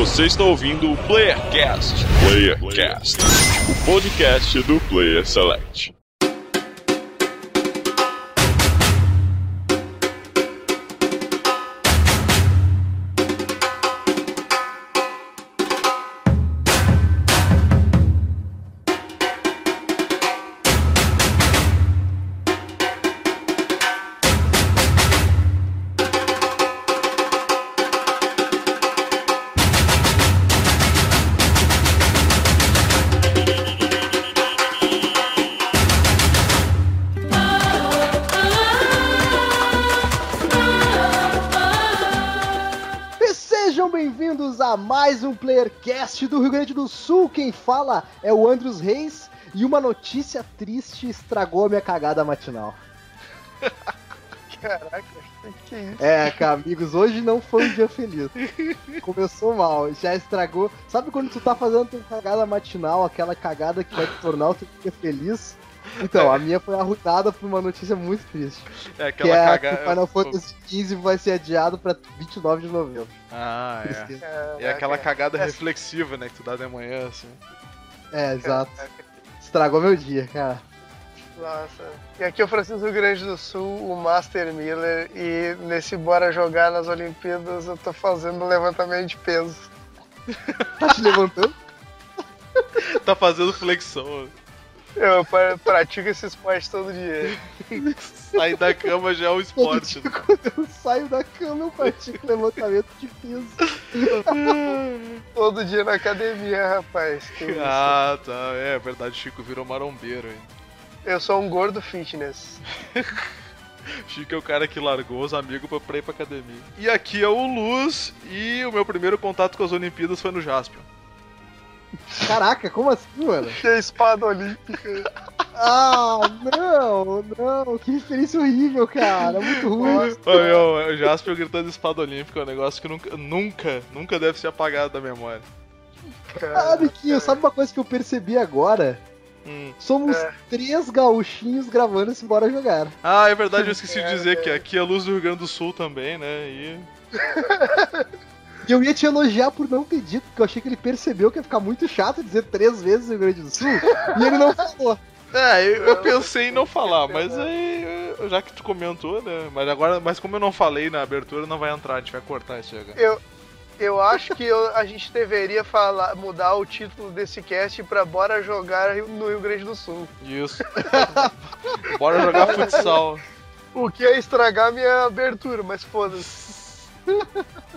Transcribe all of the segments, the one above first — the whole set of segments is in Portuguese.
Você está ouvindo o Playercast. Playercast, o podcast do Player Select. Quem fala é o Andros Reis e uma notícia triste estragou a minha cagada matinal. Caraca, que isso? É, cara, amigos, hoje não foi um dia feliz. Começou mal, já estragou. Sabe quando tu tá fazendo tua cagada matinal, aquela cagada que vai te tornar o teu dia feliz? Então, a minha foi arruinada por uma notícia muito triste. É Que aquela é cagada. que o Final Fantasy XV vai ser adiado pra 29 de novembro. Ah, é. Tristeza. É aquela cagada É. reflexiva, né? Que tu dá de manhã, assim. É, exato. Estragou meu dia, cara. Nossa. E aqui é o Francisco do Rio Grande do Sul, o Master Miller, e nesse Bora Jogar nas Olimpíadas eu tô fazendo levantamento de peso. Tá te levantando? Tá fazendo flexão. Eu pra- pratico esse esporte todo dia. Sair da cama já é um Todo esporte. dia quando eu saio da cama, eu pratico levantamento de peso. Todo dia na academia, rapaz. Que isso. Ah, tá. É verdade, Chico virou marombeiro, hein? Eu sou um gordo fitness. Chico é o cara que largou os amigos pra, pra ir pra academia. E aqui é o Luz, e o meu primeiro contato com as Olimpíadas foi no Jaspion. Caraca, como assim, mano? Que é espada olímpica. Ah, não, não, que referência horrível, cara. Muito ruim. Ô, meu, o Jaspion gritando espada olímpica é um negócio que nunca, nunca, nunca deve ser apagado da memória. Ah, Biquinho, sabe uma coisa que eu percebi agora? Hum. Somos É. três gauchinhos gravando esse Bora Jogar. Ah, é verdade, eu esqueci de É, dizer é. que aqui é a luz do Rio Grande do Sul também, né? E. E eu ia te elogiar por não ter dito, porque eu achei que ele percebeu que ia ficar muito chato dizer três vezes Rio Grande do Sul. e ele não falou. É, eu, eu pensei em não falar, mas aí. Já que tu comentou, né? Mas agora, mas como eu não falei na abertura, não vai entrar, a gente vai cortar isso aí agora. Eu, eu acho que eu- a gente deveria falar, mudar o título desse cast pra Bora Jogar no Rio Grande do Sul. Isso. Bora jogar futsal. O que é estragar minha abertura, mas foda-se.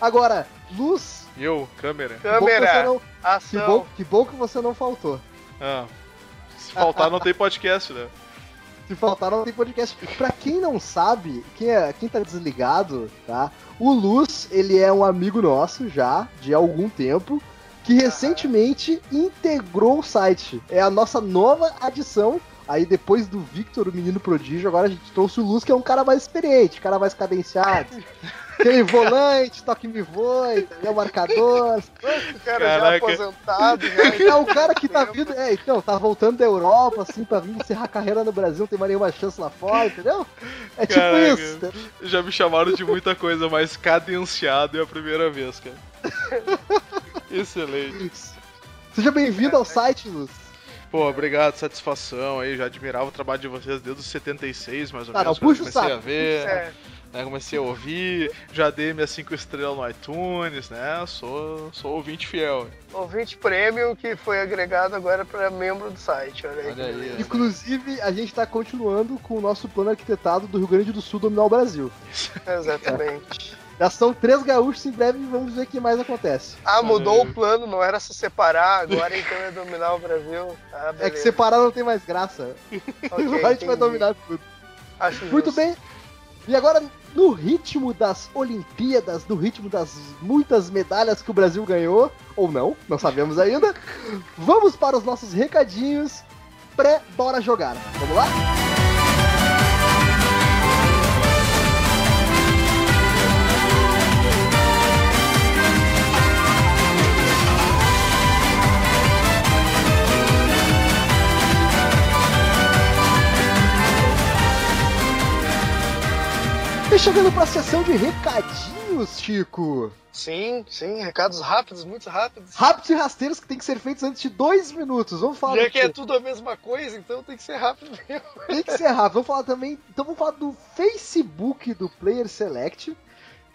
Agora, Luz, eu, câmera. que bom que, você Câmera, não, que, ação. bom, que bom que você não faltou. Ah, se faltar, não tem podcast, né? Se faltar, não tem podcast. Pra quem não sabe, quem, é, quem tá desligado, tá? O Luz, ele é um amigo nosso já, de algum tempo, que recentemente integrou o site. É a nossa nova adição. Aí depois do Victor, o menino prodígio, agora a gente trouxe o Luz, que é um cara mais experiente, um cara mais cadenciado. Tem volante, toque me voe, entendeu? Marcador. O cara Caraca. já aposentado, já. É o cara que tá vindo. É, então, tá voltando da Europa, assim, pra vir encerrar a carreira no Brasil, não tem mais nenhuma chance lá fora, entendeu? É tipo Caraca. isso. entendeu? Já me chamaram de muita coisa, mas cadenciado é a primeira vez, cara. Excelente. Seja bem-vindo ao site, Luz. Pô, obrigado, satisfação aí. Já admirava o trabalho de vocês desde os 76, mais ou Ah, menos. não, puxa o comecei saco, a ver, É, né, comecei a ouvir, já dei minhas 5 estrelas no iTunes, né? Sou, sou ouvinte fiel. ouvinte premium que foi agregado agora pra membro do site. Olha aí. Olha aí. Inclusive, a gente tá continuando com o nosso plano arquitetado do Rio Grande do Sul dominar o Brasil. Exatamente. Já são três gaúchos, em breve vamos ver o que mais acontece. Ah, mudou Olha aí. o plano, não era se separar, agora então é dominar o Brasil. Ah, É que separar não tem mais graça. Ok, Agora a gente vai dominar tudo. Acho Muito justo. bem. E agora, no ritmo das Olimpíadas, no ritmo das muitas medalhas que o Brasil ganhou, ou não, não sabemos ainda, vamos para os nossos recadinhos pré-bora jogar. Vamos lá? Chegando para a sessão de recadinhos Chico. Sim, sim, recados rápidos, muito rápidos. Rápidos e rasteiros que tem que ser feitos antes de dois minutos. Vamos falar Já do que é tudo a mesma coisa, então tem que ser rápido mesmo. Tem que ser rápido. Vamos falar também. Então vamos falar do Facebook do Player Select,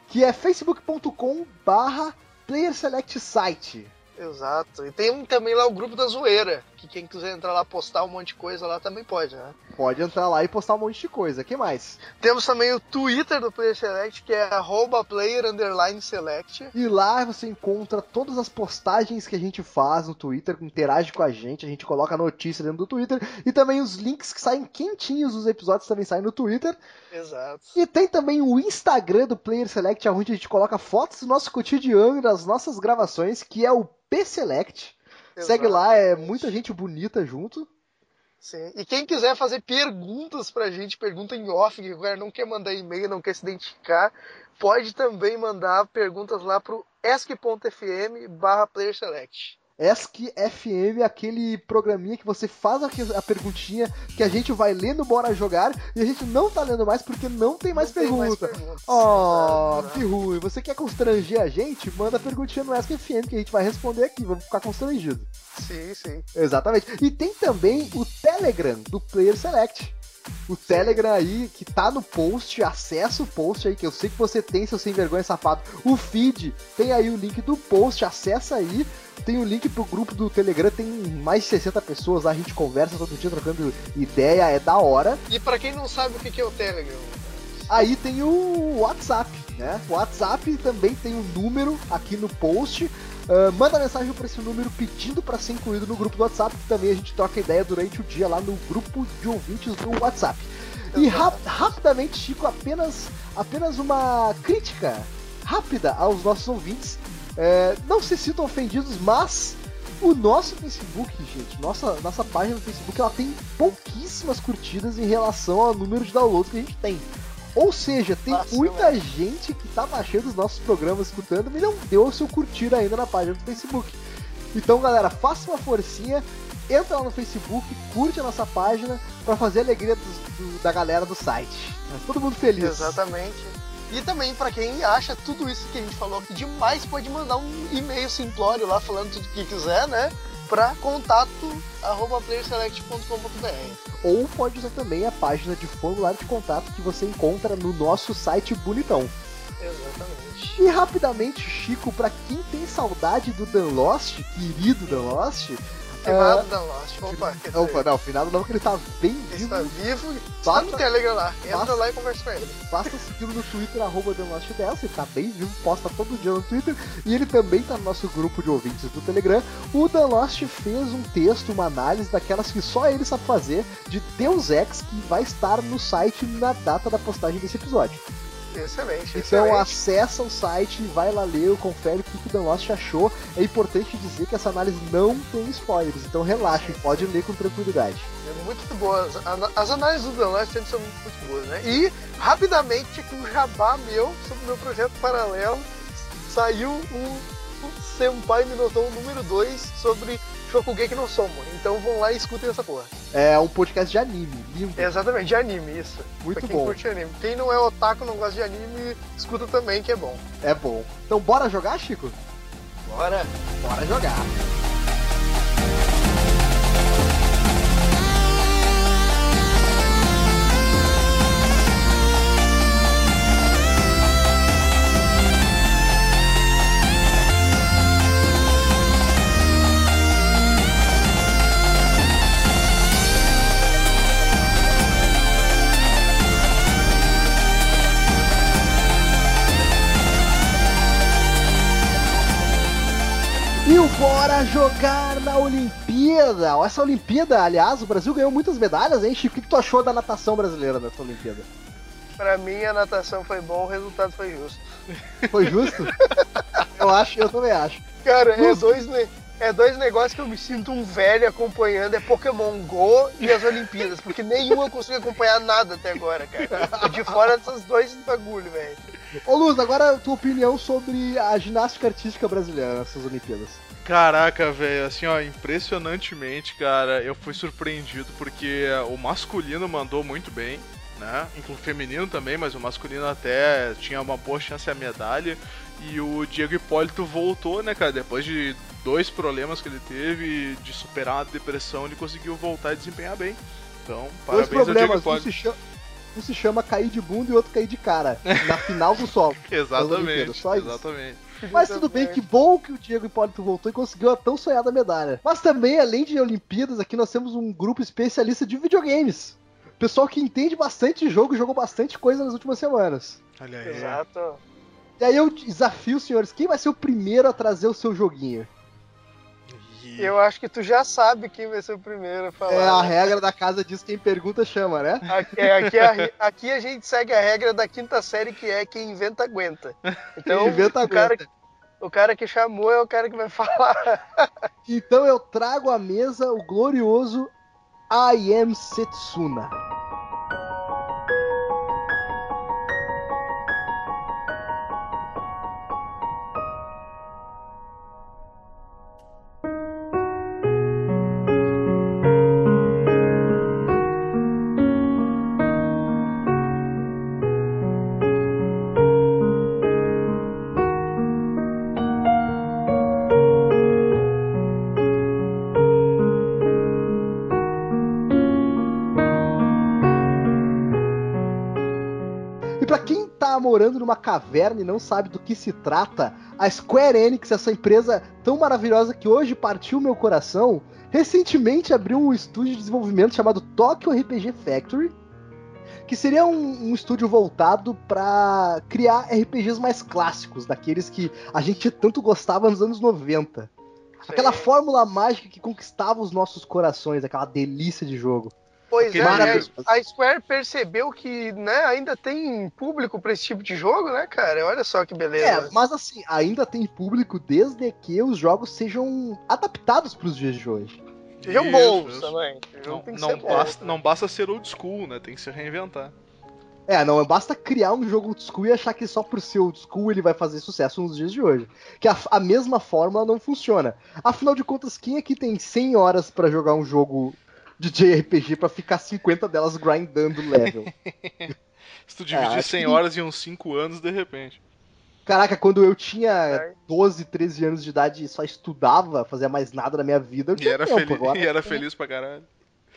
que é facebook.com barra Player Select Site. Exato. E tem também lá o grupo da zoeira, que quem quiser entrar lá postar um monte de coisa lá também pode, né? Pode entrar lá e postar um monte de coisa. que mais? Temos também o Twitter do Player Select, que é arroba player underline select. E lá você encontra todas as postagens que a gente faz no Twitter, interage com a gente, a gente coloca notícia dentro do Twitter e também os links que saem quentinhos dos episódios também saem no Twitter. Exato. E tem também o Instagram do Player Select, onde a gente coloca fotos do nosso cotidiano e das nossas gravações, que é o P-Select. Segue lá, é muita gente bonita junto. Sim. E quem quiser fazer perguntas pra gente, pergunta em off, que não quer mandar e-mail, não quer se identificar, pode também mandar perguntas lá pro esc.fm barra player select. ESC FM, aquele programinha que você faz a, a perguntinha que a gente vai ler no Bora Jogar e a gente não tá lendo mais porque não tem mais Não tem pergunta. perguntas. Oh, que ruim. Você quer constranger a gente? Manda perguntinha no ESC FM que a gente vai responder aqui. Vamos ficar constrangido. Sim, sim. Exatamente. E tem também o Telegram do Player Select. O Telegram aí que tá no post, acessa o post aí que eu sei que você tem, seu sem vergonha safado. O feed tem aí o link do post, acessa aí. Tem o link pro grupo do Telegram, tem mais de 60 pessoas lá, a gente conversa todo dia trocando ideia, é da hora. E pra quem não sabe o que é o Telegram, Aí tem o WhatsApp, né? O WhatsApp também tem um número aqui no post. Ah, manda mensagem para esse número pedindo para ser incluído no grupo do WhatsApp, que também a gente troca ideia durante o dia lá no grupo de ouvintes do WhatsApp. E ra- rapidamente, Chico, apenas, apenas uma crítica rápida aos nossos ouvintes. É, não se sintam ofendidos, mas o nosso Facebook, gente, nossa, nossa página no Facebook, ela tem pouquíssimas curtidas em relação ao número de downloads que a gente tem. Ou seja, tem Fácil, muita gente que tá baixando os nossos programas, escutando, e não deu o seu curtir ainda na página do Facebook. Então, galera, faça uma forcinha, entra lá no Facebook, curte a nossa página pra fazer a alegria dos- do- da galera do site. Mas todo mundo feliz. Exatamente. E também, pra quem acha tudo isso que a gente falou aqui demais, pode mandar um e-mail simplório lá falando tudo o que quiser, né? Pra contato arroba playerselect.com.br. Ou pode usar também a página de formulário de contato que você encontra no nosso site bonitão. Exatamente. E rapidamente, Chico, pra quem tem saudade do Dan Lost, querido Dan Lost, Finado da Lost. Opa, dizer, opa, não, finado não, porque ele tá bem ele vivo. está vivo e está no Basta- Telegram lá. Entra basta- lá e conversa com ele. Basta segui-lo no Twitter, arroba TheLostDance, ele tá bem vivo, posta todo dia no Twitter, e ele também tá no nosso grupo de ouvintes do Telegram. O Dan Lost fez um texto, uma análise daquelas que só ele sabe fazer, de Deus Ex, que vai estar no site na data da postagem desse episódio. Excelente, Então excelente. acessa o site, vai lá ler, confere o que o Dan Lost achou. É importante dizer que essa análise não tem spoilers, então relaxe, pode ler com tranquilidade. É muito boas. As análises do Dan Lost sempre são muito boas, né? E, rapidamente, aqui um jabá meu sobre o meu projeto paralelo. Saiu um, um Senpai Minotauro número 2 sobre Shokugeki no Somo. Então vão lá e escutem essa porra. É um podcast de anime, lindo, Exatamente, de anime, isso. muito pra quem bom. curte anime. Quem não é otaku, não gosta de anime, escuta também, que é bom. É bom. Então bora jogar, Chico? Bora! Bora jogar. Jogar na Olimpíada. Essa Olimpíada, aliás, o Brasil ganhou muitas medalhas, hein, Chico? O que tu achou da natação brasileira nessa Olimpíada? Pra mim, a natação foi bom, o resultado foi justo. Foi justo? eu acho, eu também acho. Cara, é dois, é dois negócios que eu me sinto um velho acompanhando, é Pokémon GO e as Olimpíadas, porque nenhum eu consigo acompanhar nada até agora, cara. Tô de fora desses dois bagulho, velho. Ô Luz, agora a tua opinião sobre a ginástica artística brasileira nessas Olimpíadas. Caraca, velho, assim, ó, impressionantemente, cara, eu fui surpreendido porque o masculino mandou muito bem. né? Inclusive feminino também, mas o masculino até tinha uma boa chance a medalha. E o Diego Hipólito voltou, né, cara? Depois de dois problemas que ele teve, de superar a depressão, ele conseguiu voltar e desempenhar bem. Então, Dois parabéns ao Diego problemas, um Hipólito. se, chama, um se chama cair de bunda e outro cair de cara. Na final do solo. Exatamente, Só isso. exatamente. Mas tudo bem, que bom que o Diego Hipólito voltou e conseguiu a tão sonhada medalha. Mas também, além de Olimpíadas, aqui nós temos um grupo especialista de videogames. Pessoal que entende bastante jogo e jogou bastante coisa nas últimas semanas. Olha aí. Exato. E aí eu desafio os senhores, quem vai ser o primeiro a trazer o seu joguinho? E- Eu acho que tu já sabe quem vai ser o primeiro a falar. É, a né? regra da casa diz quem pergunta chama, né? Aqui, aqui, a, aqui a gente segue a regra da quinta série que é quem inventa aguenta. Então, inventa o, cara, aguenta. o cara que chamou é o cara que vai falar. Então eu trago à mesa o glorioso I Am Setsuna. Morando numa caverna e não sabe do que se trata, a Square Enix, essa empresa tão maravilhosa que hoje partiu meu coração, recentemente abriu um estúdio de desenvolvimento chamado Tokyo RPG Factory, que seria um, um estúdio voltado pra criar RPGs mais clássicos, daqueles que a gente tanto gostava nos anos 90. Aquela fórmula mágica que conquistava os nossos corações, aquela delícia de jogo. Pois é, né? maravilhoso. a Square percebeu que né, ainda tem público pra esse tipo de jogo, né, cara? Olha só que É, beleza. mas assim, ainda tem público desde que os jogos sejam adaptados pros dias de hoje. Sejam Isso, bons isso. também. Não, não bom, basta, né? não basta ser old school, né? Tem que se reinventar. É, não basta criar um jogo old school e achar que só por ser old school ele vai fazer sucesso nos dias de hoje. Que a, a mesma fórmula não funciona. Afinal de contas, quem aqui tem 100 horas pra jogar um jogo de JRPG pra ficar 50 delas grindando level? Se tu dividir acho 100 que- horas em uns 5 anos, de repente. Caraca, quando eu tinha É. 12, 13 anos de idade e só estudava, fazia mais nada na minha vida, eu E tinha era, tempo. feliz, Agora, e era feliz pra caralho.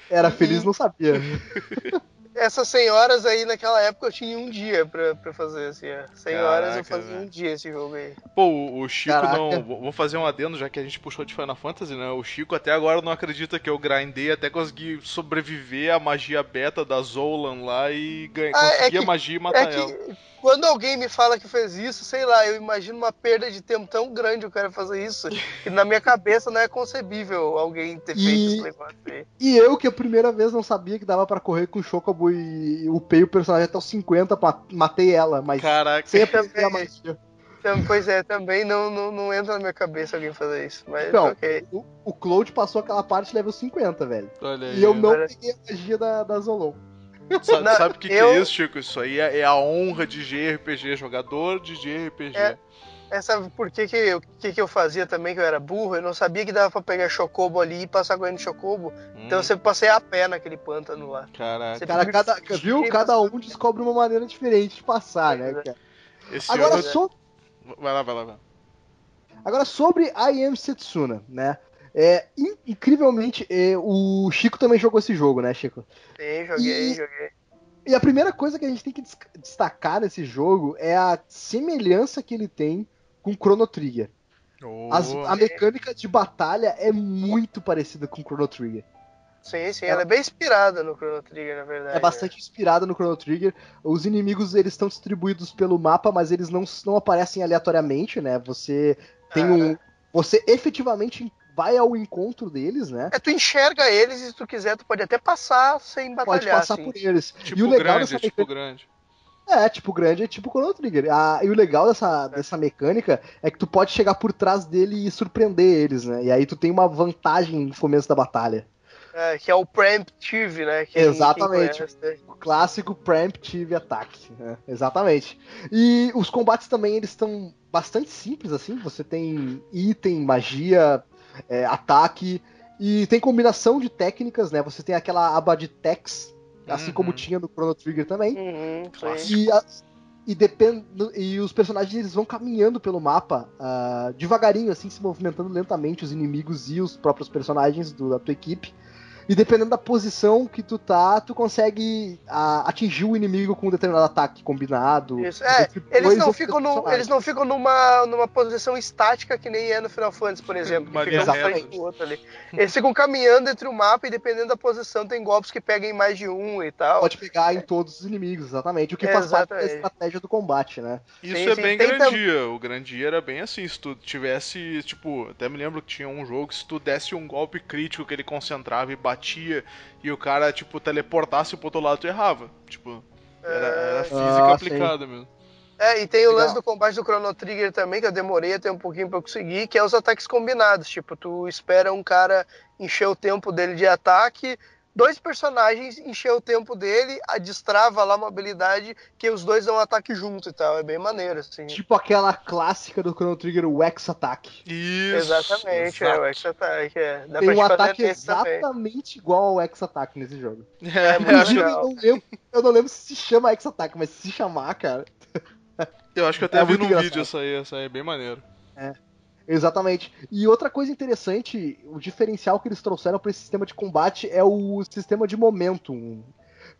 era feliz, não sabia. Essas 100 horas aí naquela época eu tinha um dia pra, pra fazer, assim. ó. 100 horas eu Caraca, fazia um dia esse jogo aí. Pô, o, o Chico Caraca. não. vou- fazer um adendo, já que a gente puxou de Final Fantasy, né? O Chico até agora não acredita que eu grindei até conseguir sobreviver à magia beta da Zolan lá e ganhar, Ah, é conseguir a que- magia e matar É ela. que quando alguém me fala que fez isso, sei lá, eu imagino uma perda de tempo tão grande o cara fazer isso, que na minha cabeça não é concebível alguém ter feito E- esse negócio aí. E eu, que a primeira vez não sabia que dava pra correr com o Chocobo e upei o personagem até os 50, pa- matei ela, mas Caraca. sem a. Então, pois é, também não, não, não entra na minha cabeça alguém fazer isso. Mas Então, ok. o, o Cloud passou aquela parte level 50, velho. Olha aí. E eu não Olha. peguei a magia da, da Zolon. Sabe, Não, sabe o que, que eu- é isso, Chico? Isso aí é, é a honra de JRPG, jogador de JRPG. É. É, sabe por que, que, eu- que, que eu fazia também, que eu era burro? Eu não sabia que dava pra pegar chocobo ali e passar correndo de chocobo. Hum, Então eu sempre passei a pé naquele pântano lá. Caraca. Você Cara, cada, viu? Cada um descobre uma maneira diferente de passar, né, cara? Esse Agora, ano- so- Vai lá, vai lá, vai lá. agora sobre I Am Setsuna, né? É, in- incrivelmente, é, o Chico também jogou esse jogo, né, Chico? Sim, joguei, E- joguei. E a primeira coisa que a gente tem que des- destacar nesse jogo é a semelhança que ele tem com Chrono Trigger. As- Oh, a mecânica de batalha é muito parecida com Chrono Trigger. Sim, sim, ela é bem inspirada no Chrono Trigger, na verdade. É bastante inspirada no Chrono Trigger. Os inimigos eles estão distribuídos pelo mapa, mas eles não, não aparecem aleatoriamente, né? Você tem Ah. um. Você efetivamente vai ao encontro deles, né? É, tu enxerga eles e se tu quiser, tu pode até passar sem batalhar. Pode passar assim. por eles. tipo e o legal grande, dessa é tipo grande. É, tipo grande, é tipo Chrono Trigger. Ah, e o legal dessa, dessa mecânica é que tu pode chegar por trás dele e surpreender eles, né? E aí tu tem uma vantagem no começo da batalha. É, que é o preemptive, né? Quem- Exatamente. quem conhece. O clássico Preemptive Attack. né? Exatamente. E os combates também eles estão bastante simples, assim. Você tem item, magia, é, ataque. E tem combinação de técnicas, né? Você tem aquela aba de techs, assim Uhum. como tinha no Chrono Trigger também. Uhum. E, a- e, depend, e os personagens eles vão caminhando pelo mapa ah, devagarinho, assim, se movimentando lentamente, os inimigos e os próprios personagens do- da tua equipe. E dependendo da posição que tu tá, tu consegue ah, atingir o inimigo com um determinado ataque combinado. Isso. É, entre eles não ficam, no, eles não ficam numa, numa posição estática que nem é no Final Fantasy, por exemplo. Que fica um frente do outro ali. Eles ficam caminhando entre o mapa e dependendo da posição tem golpes que pegam em mais de um e tal. Pode pegar em todos os inimigos, exatamente. O que faz parte da Exatamente. estratégia do combate, né? Isso Sim, é sim, bem tem tam- Grandia. O Grandia era bem assim. Se tu tivesse, tipo, até me lembro que tinha um jogo que se tu desse um golpe crítico que ele concentrava e batia e o cara, tipo, teleportasse pro outro lado, tu errava. Tipo, era, era física Ah, aplicada mesmo. É, e tem o Legal. lance do combate do Chrono Trigger também, que eu demorei até um pouquinho pra conseguir, que é os ataques combinados. Tipo, tu espera um cara encher o tempo dele de ataque, dois personagens encher o tempo dele, a destrava lá uma habilidade que os dois dão um ataque junto e tal. É bem maneiro, assim. Tipo aquela clássica do Chrono Trigger, o X-Attack. Isso. Exatamente, é exato. o X-Attack, é. Dá Tem pra um ataque exatamente igual ao X-Attack nesse jogo. É, muito eu, não, lembro, eu não lembro se se chama X-Attack, mas se chamar, cara. eu acho que eu até É vi num engraçado. vídeo essa aí, essa aí é bem maneiro. Exatamente. E outra coisa interessante, o diferencial que eles trouxeram para esse sistema de combate é o sistema de momentum.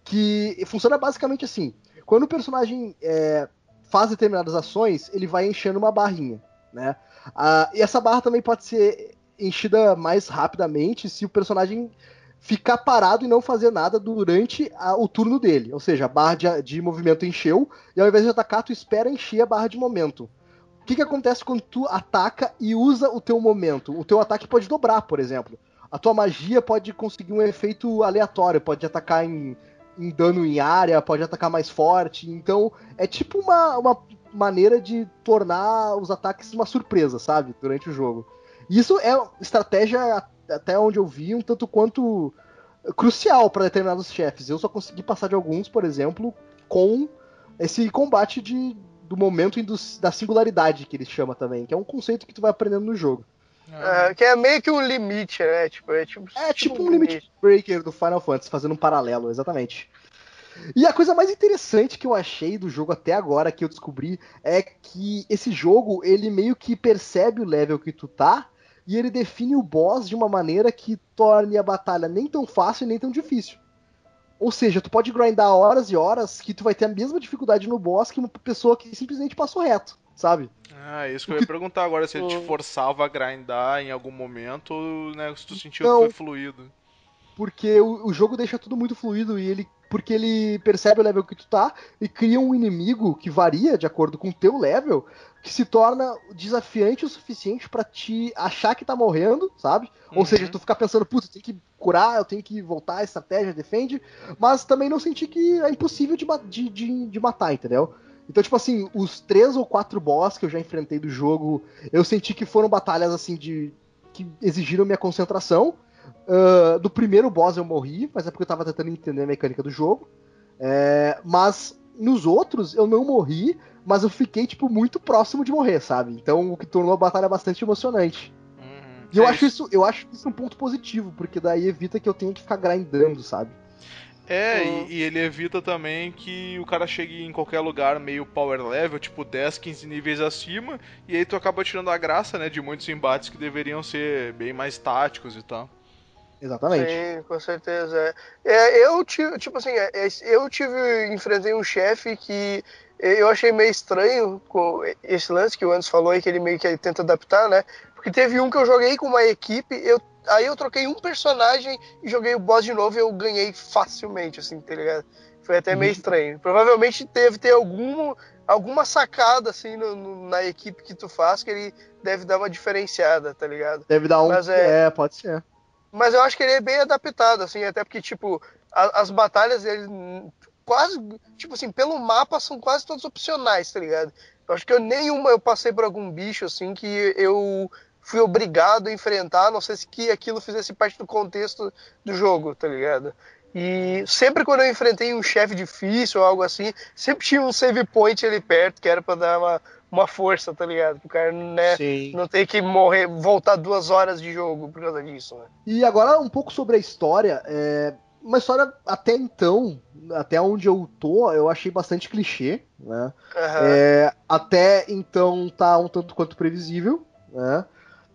Que funciona basicamente assim: quando o personagem é, faz determinadas ações, ele vai enchendo uma barrinha, né? Ah, e essa barra também pode ser enchida mais rapidamente se o personagem ficar parado e não fazer nada durante a- o turno dele. Ou seja, a barra de, de movimento encheu e ao invés de atacar, tu espera encher a barra de momento. Que, que acontece quando tu ataca e usa o teu momento? O teu ataque pode dobrar, por exemplo. A tua magia pode conseguir um efeito aleatório, pode atacar em, em dano em área, pode atacar mais forte. Então, é tipo uma, uma maneira de tornar os ataques uma surpresa, sabe? Durante o jogo. Isso é estratégia, até onde eu vi, um tanto quanto crucial para determinados chefes. Eu só consegui passar de alguns, por exemplo, com esse combate de, do momento e dos- da singularidade que ele chama também, que é um conceito que tu vai aprendendo no jogo. É, que é meio que um limite, né? Tipo, é tipo, É tipo um limit breaker do Final Fantasy, fazendo um paralelo, exatamente. E a coisa mais interessante que eu achei do jogo até agora, que eu descobri, é que esse jogo, ele meio que percebe o level que tu tá, e ele define o boss de uma maneira que torne a batalha nem tão fácil e nem tão difícil. Ou seja, tu pode grindar horas e horas que tu vai ter a mesma dificuldade no boss que uma pessoa que simplesmente passou reto, sabe? Ah, isso que eu ia perguntar agora, se ele te forçava a grindar em algum momento, ou, né, se tu sentiu Não. que foi fluido. porque o, o jogo deixa tudo muito fluido e ele porque ele percebe o level que tu tá e cria um inimigo que varia de acordo com o teu level, que se torna desafiante o suficiente pra te achar que tá morrendo, sabe? Ou Uhum. seja, tu ficar pensando, putz, eu tenho que curar, eu tenho que voltar, a estratégia defende, mas também não sentir que é impossível de, de, de, de matar, entendeu? Então, tipo assim, os três ou quatro boss que eu já enfrentei do jogo, eu senti que foram batalhas assim de. que exigiram minha concentração. Ah, do primeiro boss eu morri, mas é porque eu tava tentando entender a mecânica do jogo. É, mas nos outros eu não morri, mas eu fiquei, tipo, muito próximo de morrer, sabe? Então o que tornou a batalha bastante emocionante. Uhum. E eu É acho isso, eu acho isso um ponto positivo, porque daí evita que eu tenha que ficar grindando, sabe? É, Hum. e, e ele evita também que o cara chegue em qualquer lugar meio power level, tipo 10, 15 níveis acima, e aí tu acaba tirando a graça, né, de muitos embates que deveriam ser bem mais táticos e tal. Exatamente. Sim, com certeza. É, É, eu tive, tipo assim, é, é, eu tive, enfrentei um chefe que eu achei meio estranho com esse lance que o Anderson falou aí, que ele meio que tenta adaptar, né? Porque teve um que eu joguei com uma equipe, eu, aí eu troquei um personagem e joguei o boss de novo e eu ganhei facilmente, assim, tá ligado? Foi até meio Uhum. estranho. Provavelmente deve ter algum, alguma sacada, assim, no- no- na equipe que tu faz que ele deve dar uma diferenciada, tá ligado? Deve dar um. Mas é- é, pode ser. Mas eu acho que ele é bem adaptado, assim, até porque, tipo, a- as batalhas dele quase, tipo assim, pelo mapa são quase todas opcionais, tá ligado? Eu acho que eu nenhuma eu passei por algum bicho, assim, que eu fui obrigado a enfrentar, não sei se que aquilo fizesse parte do contexto do jogo, tá ligado? E sempre quando eu enfrentei um chefe difícil ou algo assim, sempre tinha um save point ali perto, que era pra dar uma, uma força, tá ligado? Pro cara, né, Sim. não ter que morrer, voltar duas horas de jogo por causa disso, né? E agora um pouco sobre a história. é, uma história até então, até onde eu tô, eu achei bastante clichê, né? Aham. É, até então tá um tanto quanto previsível, né?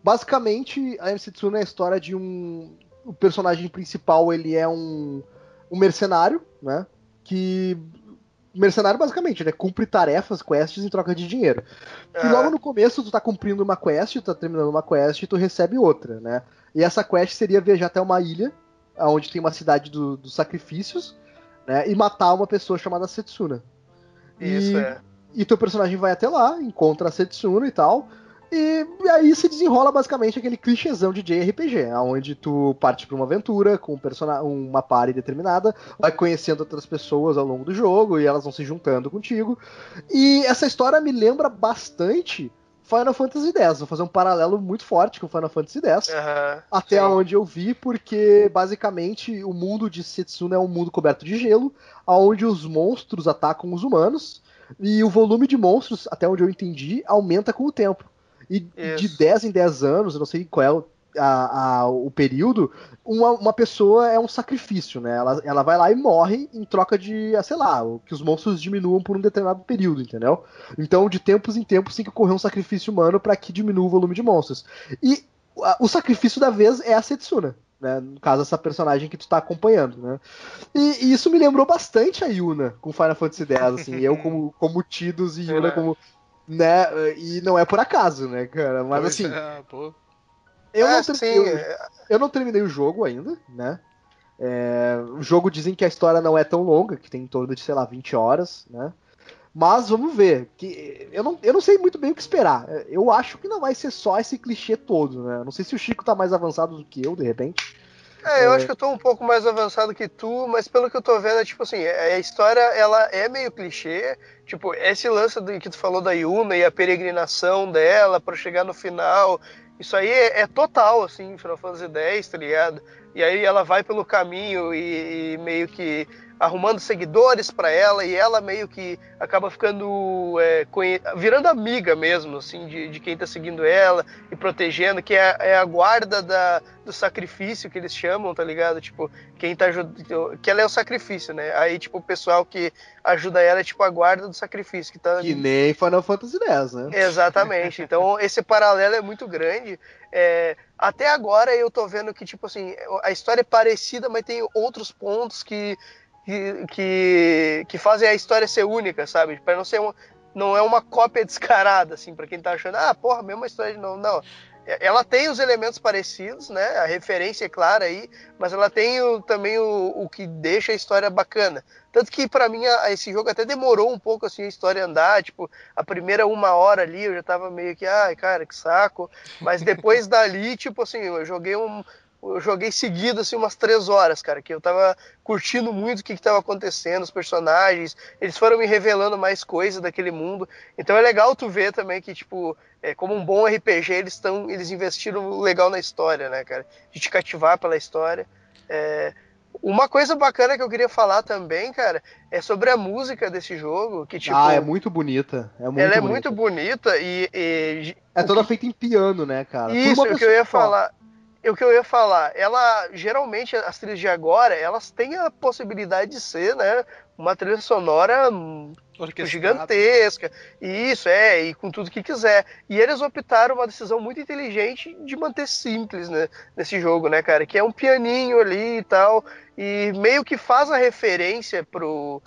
Basicamente, a MC Tsuna é a história de um... O personagem principal, ele é um, um mercenário, né? Que... Mercenário, basicamente, né? Cumpre tarefas, quests em troca de dinheiro. E Aham. logo no começo, tu tá cumprindo uma quest, tu tá terminando uma quest e tu recebe outra, né? E essa quest seria viajar até uma ilha, onde tem uma cidade do- dos sacrifícios, né? E matar uma pessoa chamada Setsuna. Isso, e, é. e teu personagem vai até lá, encontra a Setsuna e tal. E, aí se desenrola basicamente aquele clichêzão de JRPG, onde tu parte pra uma aventura com um uma party determinada, vai conhecendo outras pessoas ao longo do jogo e elas vão se juntando contigo. E essa história me lembra bastante Final Fantasy X. Vou fazer um paralelo muito forte com Final Fantasy X. Aham. Até Sim. onde eu vi, porque basicamente o mundo de Setsuna é um mundo coberto de gelo, onde os monstros atacam os humanos, e o volume de monstros, até onde eu entendi, aumenta com o tempo. E de Isso. 10 em 10 anos, eu não sei qual é o, a- a- o período, uma, uma pessoa é um sacrifício, né? Ela, ela vai lá e morre em troca de, ah, sei lá, que os monstros diminuam por um determinado período, entendeu? Então, de tempos em tempos, tem que ocorrer um sacrifício humano para que diminua o volume de monstros. E a- o sacrifício da vez é a Setsuna. Né, no caso, essa personagem que tu tá acompanhando, né? E, e isso me lembrou bastante a Yuna com Final Fantasy X, assim, eu como, como Tidus e Yuna como, né, e não é por acaso, né, cara, mas Pois assim, é, pô. eu, É, não eu, eu não terminei o jogo ainda, né, É, o jogo dizem que a história não é tão longa, que tem em torno de, sei lá, 20 horas, né, mas vamos ver, que eu não, eu não sei muito bem o que esperar, eu acho que não vai ser só esse clichê todo, né, não sei se o Chico tá mais avançado do que eu, de repente, É, eu É. acho que eu tô um pouco mais avançado que tu, mas pelo que eu tô vendo, é tipo assim, a história, ela é meio clichê, tipo, esse lance do que tu falou da Yuna e a peregrinação dela pra chegar no final, isso aí é, é total, assim, Final Fantasy X, tá ligado? E aí ela vai pelo caminho e, e meio que arrumando seguidores pra ela e ela meio que acaba ficando é, conhe- virando amiga mesmo, assim, de, de quem tá seguindo ela e protegendo, que é, é a guarda da, do sacrifício que eles chamam, tá ligado? Tipo, quem tá ajudando. Que ela é o sacrifício, né? Aí, tipo, o pessoal que ajuda ela é tipo a guarda do sacrifício, que tá. que nem Final Fantasy X, né? Exatamente. Então, esse paralelo é muito grande. É, até agora eu tô vendo que, tipo assim, a história é parecida, mas tem outros pontos que, que, que, fazem a história ser única, sabe? Para não ser uma, não é uma cópia descarada, assim, para quem tá achando, ah, porra, mesma história de novo. Não. Ela tem os elementos parecidos, né? A referência é clara aí, mas ela tem o- também o, o que deixa a história bacana. Tanto que para mim a- esse jogo até demorou um pouco assim a história andar, tipo, a primeira uma hora ali eu já tava meio que, ai, cara, que saco. Mas depois dali, tipo assim, eu joguei um. Eu joguei seguido, assim, umas três horas, cara, que eu tava curtindo muito o que, que tava acontecendo, os personagens, eles foram me revelando mais coisas daquele mundo. Então é legal tu ver também que, tipo, é, como um bom RPG, eles estão. Eles investiram legal na história, né, cara? De te cativar pela história. É, uma coisa bacana que eu queria falar também, cara, é sobre a música desse jogo, que, tipo. ah, é muito bonita. É muito ela é bonita. muito bonita e. e É toda feita em piano, né, cara? Isso, o que eu ia falar. O que eu ia falar, ela geralmente as trilhas de agora, elas têm a possibilidade de ser, né, uma trilha sonora Orquestrado. gigantesca. E isso é, e com tudo que quiser. E eles optaram uma decisão muito inteligente de manter simples, né, nesse jogo, né, cara, que é um pianinho ali e tal, e meio que faz a referência pro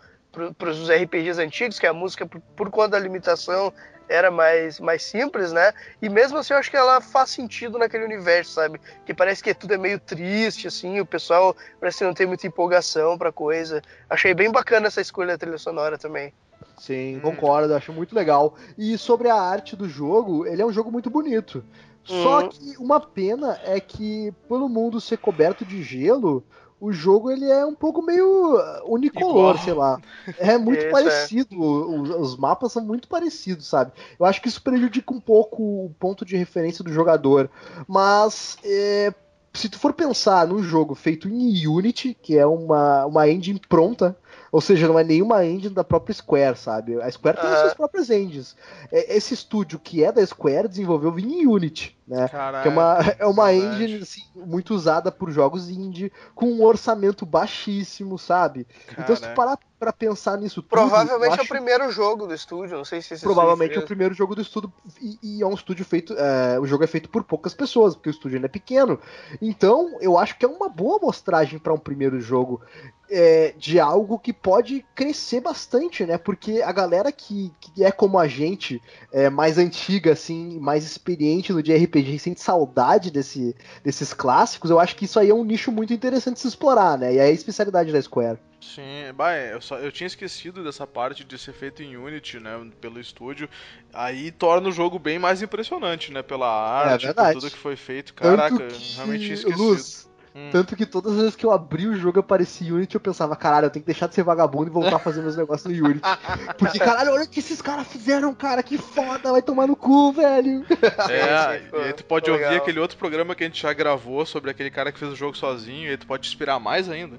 para os RPGs antigos, que a música, por, por conta da limitação, era mais, mais simples, né? E mesmo assim, eu acho que ela faz sentido naquele universo, sabe? Que parece que tudo é meio triste, assim, o pessoal parece que não tem muita empolgação pra coisa. Achei bem bacana essa escolha da trilha sonora também. Sim, Hum. concordo, acho muito legal. E sobre a arte do jogo, ele é um jogo muito bonito. Só Uhum. que uma pena é que, pelo mundo ser coberto de gelo, o jogo ele é um pouco meio uh, unicolor, Igual. sei lá. É muito é. parecido, os, os mapas são muito parecidos, sabe? Eu acho que isso prejudica um pouco o ponto de referência do jogador. Mas é, se tu for pensar num jogo feito em Unity, que é uma, uma engine pronta, Ou seja, não é nenhuma engine da própria Square, sabe? A Square tem as suas próprias engines. É, esse estúdio que é da Square desenvolveu em Unity, né? Caralho, que é uma, é uma verdade. engine assim, muito usada por jogos indie, com um orçamento baixíssimo, sabe? Então se tu parar pra pensar nisso tudo, Provavelmente eu é o acho- primeiro jogo do estúdio, não sei se esse Provavelmente é o primeiro jogo do estúdio e, e é um estúdio feito. é, o jogo é feito por poucas pessoas, porque o estúdio ainda é pequeno. Então, eu acho que é uma boa amostragem para um primeiro jogo é, de algo que pode crescer bastante, né? Porque a galera que, que é como a gente, é, mais antiga, assim, mais experiente no de RPG, e sente saudade desse, desses clássicos, eu acho que isso aí é um nicho muito interessante de se explorar, né? E é a especialidade da Square. Sim, bah, é, eu, só, eu tinha esquecido dessa parte de ser feito em Unity, né, pelo estúdio. Aí torna o jogo bem mais impressionante, né, pela arte, por É verdade. tudo que foi feito. Caraca, realmente tinha esquecido. Luz, Hum. Tanto que todas as vezes que eu abri o jogo aparecia Unity, eu pensava, caralho, eu tenho que deixar de ser vagabundo e voltar a fazer meus negócios no Unity. Porque, caralho, olha o que esses caras fizeram, cara, que foda, vai tomar no cu, velho. É, e aí tu pode ficou ouvir legal. aquele outro programa que a gente já gravou sobre aquele cara que fez o jogo sozinho, e aí tu pode te inspirar mais ainda.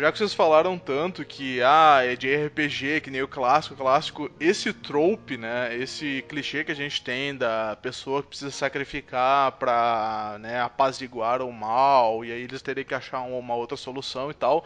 Já que vocês falaram tanto que, ah, é de RPG, que nem o clássico, clássico, esse trope, né, esse clichê que a gente tem da pessoa que precisa sacrificar pra, né, apaziguar o mal, e aí eles terem que achar um- uma outra solução e tal,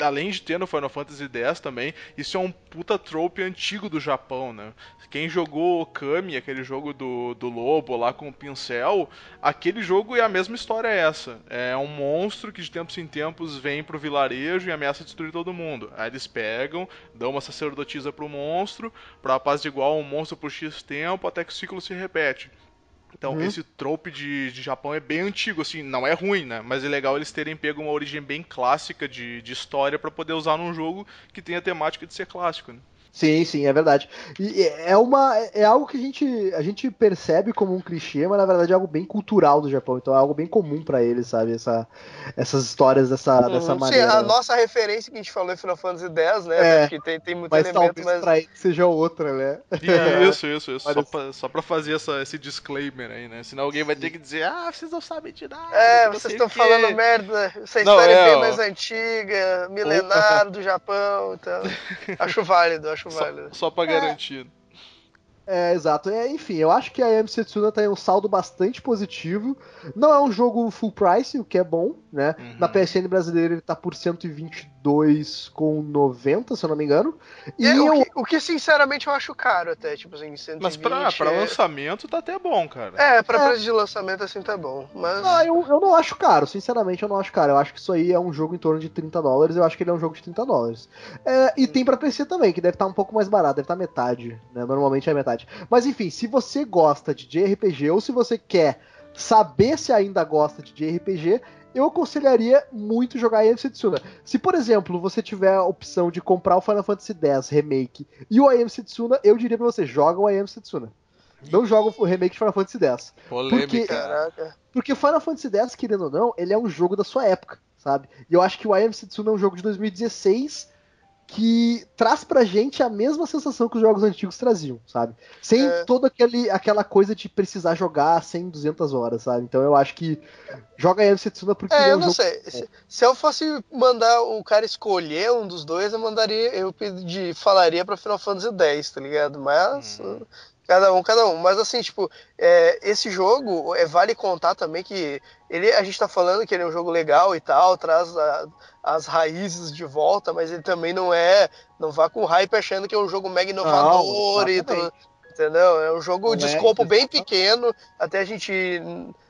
além de ter no Final Fantasy X também, isso é um puta trope antigo do Japão, né? Quem jogou Okami, aquele jogo do, do lobo lá com o pincel, aquele jogo é a mesma história essa. É um monstro que de tempos em tempos vem pro vilarejo e ameaça destruir todo mundo. Aí eles pegam, dão uma sacerdotisa pro monstro, pra apaziguar o monstro por X tempo, até que o ciclo se repete. Então, Uhum. esse trope de, de Japão é bem antigo, assim, não é ruim, né? Mas é legal eles terem pego uma origem bem clássica de, de história pra poder usar num jogo que tem a temática de ser clássico, né? Sim, sim, é verdade. E é uma é algo que a gente, a gente percebe como um clichê, mas na verdade é algo bem cultural do Japão. Então é algo bem comum pra eles, sabe? Essa, essas histórias dessa, dessa. Sim, maneira. a nossa referência que a gente falou é Final Fantasy X, né? É. Que tem, tem muito mas elemento, talvez mas. pra eles seja outra, né? Isso, isso, isso. Só pra, só pra fazer essa, esse disclaimer aí, né? Senão alguém vai ter que dizer, ah, vocês não sabem de nada. É, não vocês estão o quê." falando merda. Essa Não, história é, é, bem ó. mais antiga, milenar do Japão, então. Acho válido, acho válido. Só, só pra garantir. É, exato. É, enfim, eu acho que a AM Setsuna tem um saldo bastante positivo. Não é um jogo full price, o que é bom, né? Uhum. Na PSN brasileira ele tá por 122,90, se eu não me engano. E É, o, eu, que, o que, sinceramente eu acho caro até, tipo assim, 120. Mas pra, pra é... lançamento tá até bom, cara. É, pra É. preço de lançamento assim tá bom. Mas. Ah, eu, eu não acho caro, sinceramente eu não acho caro. Eu acho que isso aí é um jogo em torno de 30 dólares. Eu acho que ele é um jogo de 30 dólares. É, e tem pra PC também, que deve estar um pouco mais barato, deve estar metade, né? Normalmente é metade. Mas enfim, se você gosta de JRPG ou se você quer saber se ainda gosta de JRPG, eu aconselharia muito jogar I Am Setsuna. Se, por exemplo, você tiver a opção de comprar o Final Fantasy X Remake e o I Am Setsuna, eu diria pra você, joga o I Am Setsuna. Não joga o remake de Final Fantasy X. Polêmica. Porque- Caraca. Porque Final Fantasy X, querendo ou não, ele é um jogo da sua época, sabe? E eu acho que o I Am Setsuna é um jogo de 2016 que traz pra gente a mesma sensação que os jogos antigos traziam, sabe? Sem É. toda aquele, aquela coisa de precisar jogar 100, 200 horas, sabe? Então eu acho que joga Am Setsuna porque ele É, é eu não jogo... sei. Se, se eu fosse mandar o cara escolher um dos dois, eu mandaria, eu pedi, falaria pra Final Fantasy X, tá ligado? Mas. Uhum. Cada um, cada um. Mas assim, tipo, é, esse jogo, é, vale contar também que ele, a gente tá falando que ele é um jogo legal e tal, traz a- as raízes de volta, mas ele também não é. Não vá com hype achando que é um jogo mega inovador e tudo. Entendeu? É um jogo Não de é, escopo bem pequeno. Até a gente.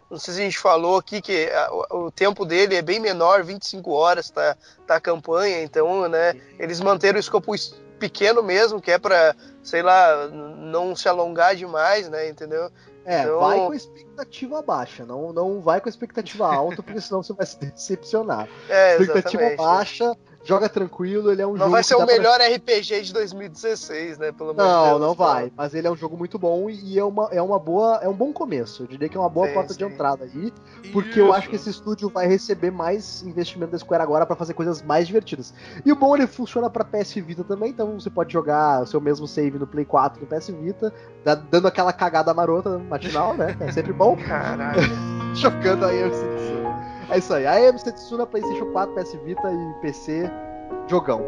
Não sei se a gente falou aqui que a- o, tempo dele é bem menor, 25 horas tá, tá a campanha, então, né? Eles manteram o escopo es- pequeno mesmo, que é pra, sei lá, não se alongar demais, né? Entendeu? É, Então- vai com a expectativa baixa, não, não vai com a expectativa alta, porque senão você vai se decepcionar. É, expectativa baixa, joga tranquilo, ele é um Não jogo vai que ser o dá pra- melhor RPG de 2016, né? Pelo amor de Não, Deus. não vai. Mas ele é um jogo muito bom e é uma, é uma boa, é um bom começo. Eu diria que é uma boa Sim, porta de sim. entrada aí, porque eu Isso. acho que esse estúdio vai receber mais investimento da Square agora pra fazer coisas mais divertidas. E o bom ele funciona pra PS Vita também, então você pode jogar o seu mesmo save no Play 4 no PS Vita, dando aquela cagada marota matinal, né? É sempre bom. Caralho. Jogando a AM Setsuna. É isso aí. A AM Setsuna, PlayStation 4, PS Vita e PC, jogão.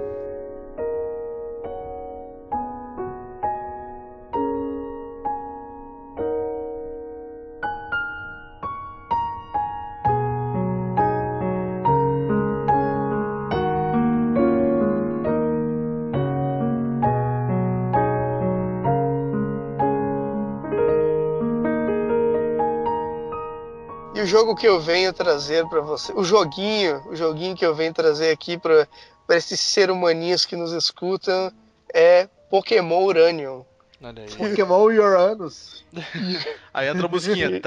Jogo que eu venho trazer para você, o joguinho, o joguinho que eu venho trazer aqui para esses ser humaninhos que nos escutam é Pokémon Uranium. Olha aí. Pokémon Uranus. Aí entra a musiquinha.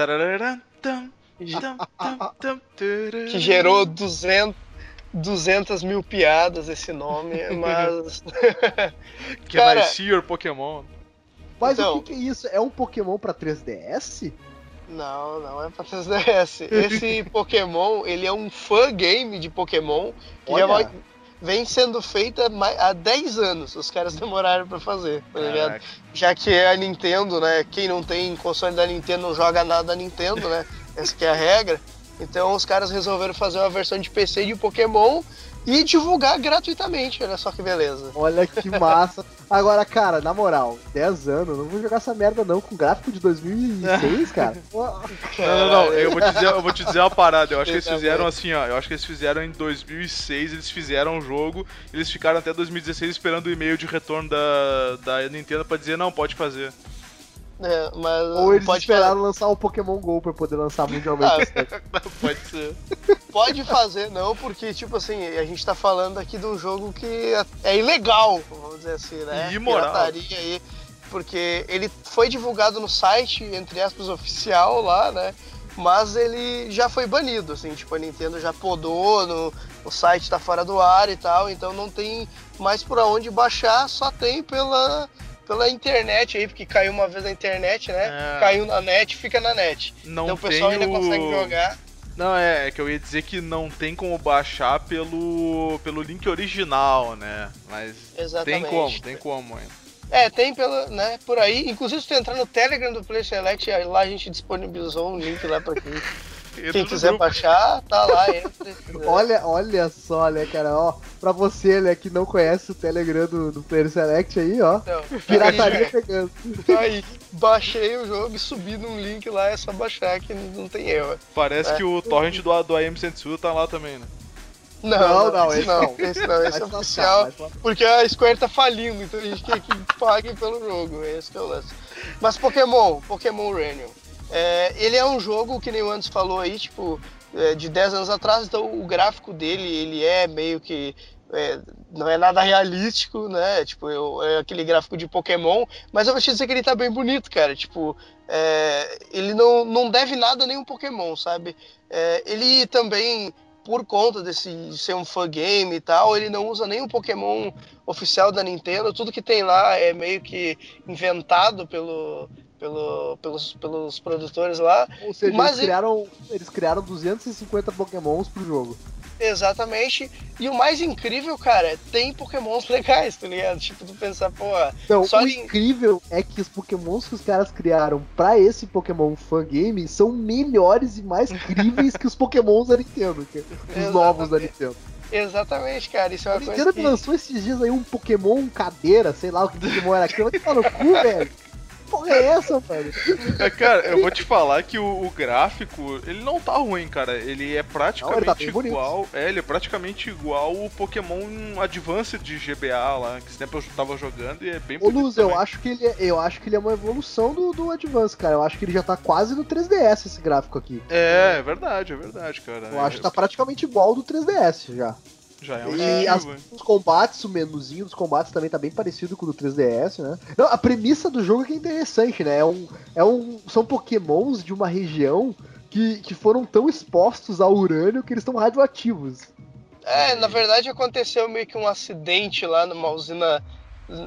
Que gerou 200, 200 mil piadas esse nome, mas. Que Cara- I see your Pokémon. Mas Então. o que, que é isso? É um Pokémon pra 3DS? Não, não é pra 3DS. Esse Pokémon, ele é um fã game de Pokémon que já Olha. vai- vem sendo feita há 10 anos. Os caras demoraram pra fazer, tá ligado? Caraca. Já que é a Nintendo, né? Quem não tem console da Nintendo não joga nada da Nintendo, né? Essa que é a regra. Então os caras resolveram fazer uma versão de PC de Pokémon e divulgar gratuitamente. Olha só que beleza. Olha que massa. Agora, cara, na moral, 10 anos, não vou jogar essa merda não com gráfico de 2006, cara. Não, não, não. Eu vou, te dizer, eu vou te dizer uma parada. Eu acho que eles fizeram assim, ó. Eu acho que eles fizeram em 2006. Eles fizeram o jogo. Eles ficaram até 2016 esperando o e-mail de retorno da, da Nintendo pra dizer: não, pode fazer. É, mas Ou eles pode esperaram lançar o Pokémon GO pra poder lançar mundialmente. Ah, pode ser. Pode fazer, não, porque, tipo assim, a gente tá falando aqui de um jogo que é- é ilegal, vamos dizer assim, né? E imoral. Pirataria aí. Porque ele foi divulgado no site, entre aspas, oficial lá, né? Mas ele já foi banido, assim, tipo, a Nintendo já podou, no, o site tá fora do ar e tal, então não tem mais por onde baixar, só tem pela, pela internet aí, porque caiu uma vez na internet, né? É. Caiu na net, fica na net. Não então o pessoal ainda o... consegue jogar. Não, é, é que eu ia dizer que não tem como baixar pelo, pelo link original, né? Mas Exatamente. tem como, tem como ainda. É, tem pela, né, por aí. Inclusive, se tu entrar no Telegram do Play Select, lá a gente disponibilizou um link lá pra quem, Entra quem no quiser baixar, tá lá, entra. Olha, olha só, né, cara, ó, pra você, né, que não conhece o Telegram do, do Player Select aí, ó, Então, pirataria pegando. Aí, aí, baixei o jogo e subi num link lá, é só baixar que não tem erro. Parece É. que o torrent do, do AM Sensu tá lá também, né? Não, Não, não, esse não, esse não, esse é oficial. Porque a Square tá falindo, então a gente quer que pague pelo jogo, é esse que é o lance. Mas Pokémon, Pokémon Uranium, é, ele é um jogo que nem o Anderson falou aí, tipo, é, de 10 anos atrás, então o gráfico dele, ele é meio que... é, não é nada realístico, né? Tipo, eu- é aquele gráfico de Pokémon, mas eu vou te dizer que ele tá bem bonito, cara. Tipo, é, ele não, não deve nada a nenhum Pokémon, sabe? É, ele também, por conta desse ser um fã game e tal, ele não usa nenhum Pokémon oficial da Nintendo. Tudo que tem lá é meio que inventado pelo, pelo, pelos, pelos produtores lá. Ou seja, Mas eles, ele- criaram, eles criaram 250 Pokémons pro jogo. Exatamente. E o mais incrível, cara, tem Pokémons legais, tá ligado? Tipo, tu pensar, pô, Então, Só o em- incrível é que os Pokémons que os caras criaram pra esse Pokémon fan game são melhores e mais incríveis que os Pokémons da Nintendo, que- os novos da Nintendo. exatamente, cara, isso é A uma coisa Nintendo que... lançou esses dias aí um Pokémon cadeira, sei lá o que Pokémon era aquilo. Vai tomar no cu, velho. Porra é essa, velho? É, cara, eu vou te falar que o, o gráfico, ele não tá ruim, cara. Ele é Não, ele tá praticamente igual. É, ele é praticamente igual o Pokémon Advanced de GBA lá, que esse tempo eu tava jogando e é bem Ô bonito. Luz, eu acho que ele é, eu acho que ele é uma evolução do, do Advance, cara. Eu acho que ele já tá quase no 3DS esse gráfico aqui. É, é verdade, é verdade, cara. Eu acho que tá praticamente igual ao do 3DS já. Já é um E as- os combates, o menuzinho dos combates também tá bem parecido com o do 3DS, né? Não, a premissa do jogo é que é interessante, né? É um, é um, são pokémons de uma região que, que foram tão expostos ao urânio que eles estão radioativos. É, na verdade aconteceu meio que um acidente lá numa usina,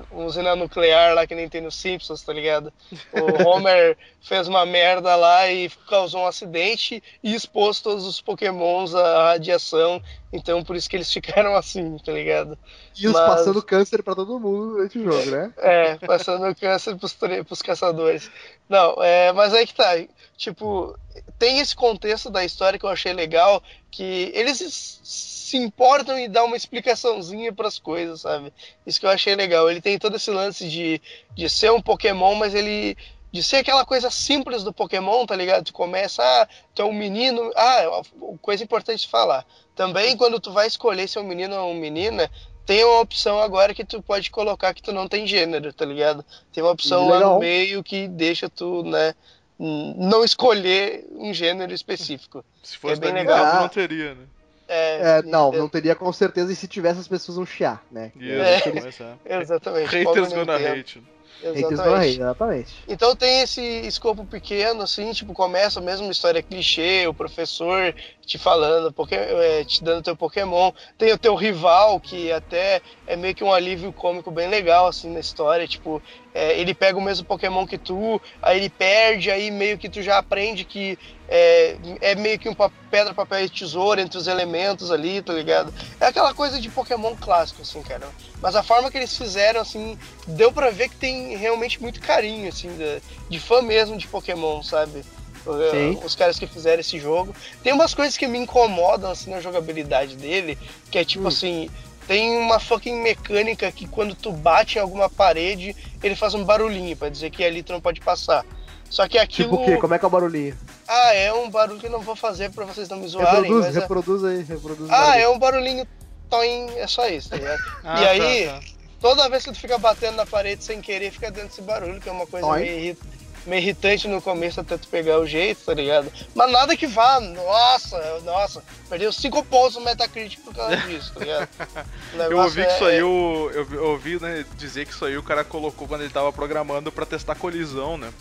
usina nuclear lá que nem tem nos Simpsons, tá ligado? O Homer fez uma merda lá e causou um acidente e expôs todos os pokémons à radiação, então por isso que eles ficaram assim, tá ligado? E os Mas- passando câncer pra todo mundo durante o jogo, né? É, passando câncer pros, pros caçadores. Não, é, mas aí que tá. Tipo, tem esse contexto da história que eu achei legal, que eles se importam em dar uma explicaçãozinha pras coisas, sabe? Isso que eu achei legal. Ele tem todo esse lance de, de ser um Pokémon, mas ele. De ser aquela coisa simples do Pokémon, tá ligado? Tu começa, ah, tu é um menino. Ah, coisa importante de falar. Também quando tu vai escolher se é um menino ou uma menina, tem uma opção agora que tu pode colocar que tu não tem gênero, tá ligado? Tem uma opção lá Legal. no meio que deixa tu, né, não escolher um gênero específico. Se fosse É bem legal. Ah. não teria, né? É, É, não, não teria com certeza, e se tivesse as pessoas vão chiar, né? Isso, É. é. Exatamente. Haters gonna hate. Exatamente. exatamente. Então tem esse escopo pequeno, assim, tipo, começa mesmo uma história clichê, o professor te falando, porque, é, te dando teu Pokémon. Tem o teu rival, que até é meio que um alívio cômico bem legal, assim, na história. Tipo, é, ele pega o mesmo Pokémon que tu, aí ele perde, aí meio que tu já aprende que é, é meio que um pedra, papel e tesoura entre os elementos ali, tá ligado? É aquela coisa de Pokémon clássico, assim, cara. Mas a forma que eles fizeram, assim, deu pra ver que tem realmente muito carinho, assim, de, de fã mesmo de Pokémon, sabe? Uh, Sim. Os caras que fizeram esse jogo. Tem umas coisas que me incomodam, assim, na jogabilidade dele, que é tipo Hum. assim. Tem uma fucking mecânica que quando tu bate em alguma parede, ele faz um barulhinho pra dizer que ali tu não pode passar. Só que aquilo. Tipo o quê? Como é que é o barulhinho? Ah, é um barulho que eu não vou fazer pra vocês não me zoarem. Reproduz, mas é- reproduz aí, reproduz Ah, barulho. é um barulhinho. Toim, é só isso, tá ligado? Ah, E aí- tá, tá. Toda vez que tu fica batendo na parede sem querer, fica dando esse barulho, que é uma coisa meio, irri- meio irritante no começo até tu pegar o jeito, tá ligado? Mas nada que vá, nossa, nossa, perdeu cinco pontos no Metacritic por causa disso, tá ligado? Eu ouvi que é- isso aí, o- eu, eu ouvi né, dizer que isso aí o cara colocou quando ele tava programando pra testar colisão, né?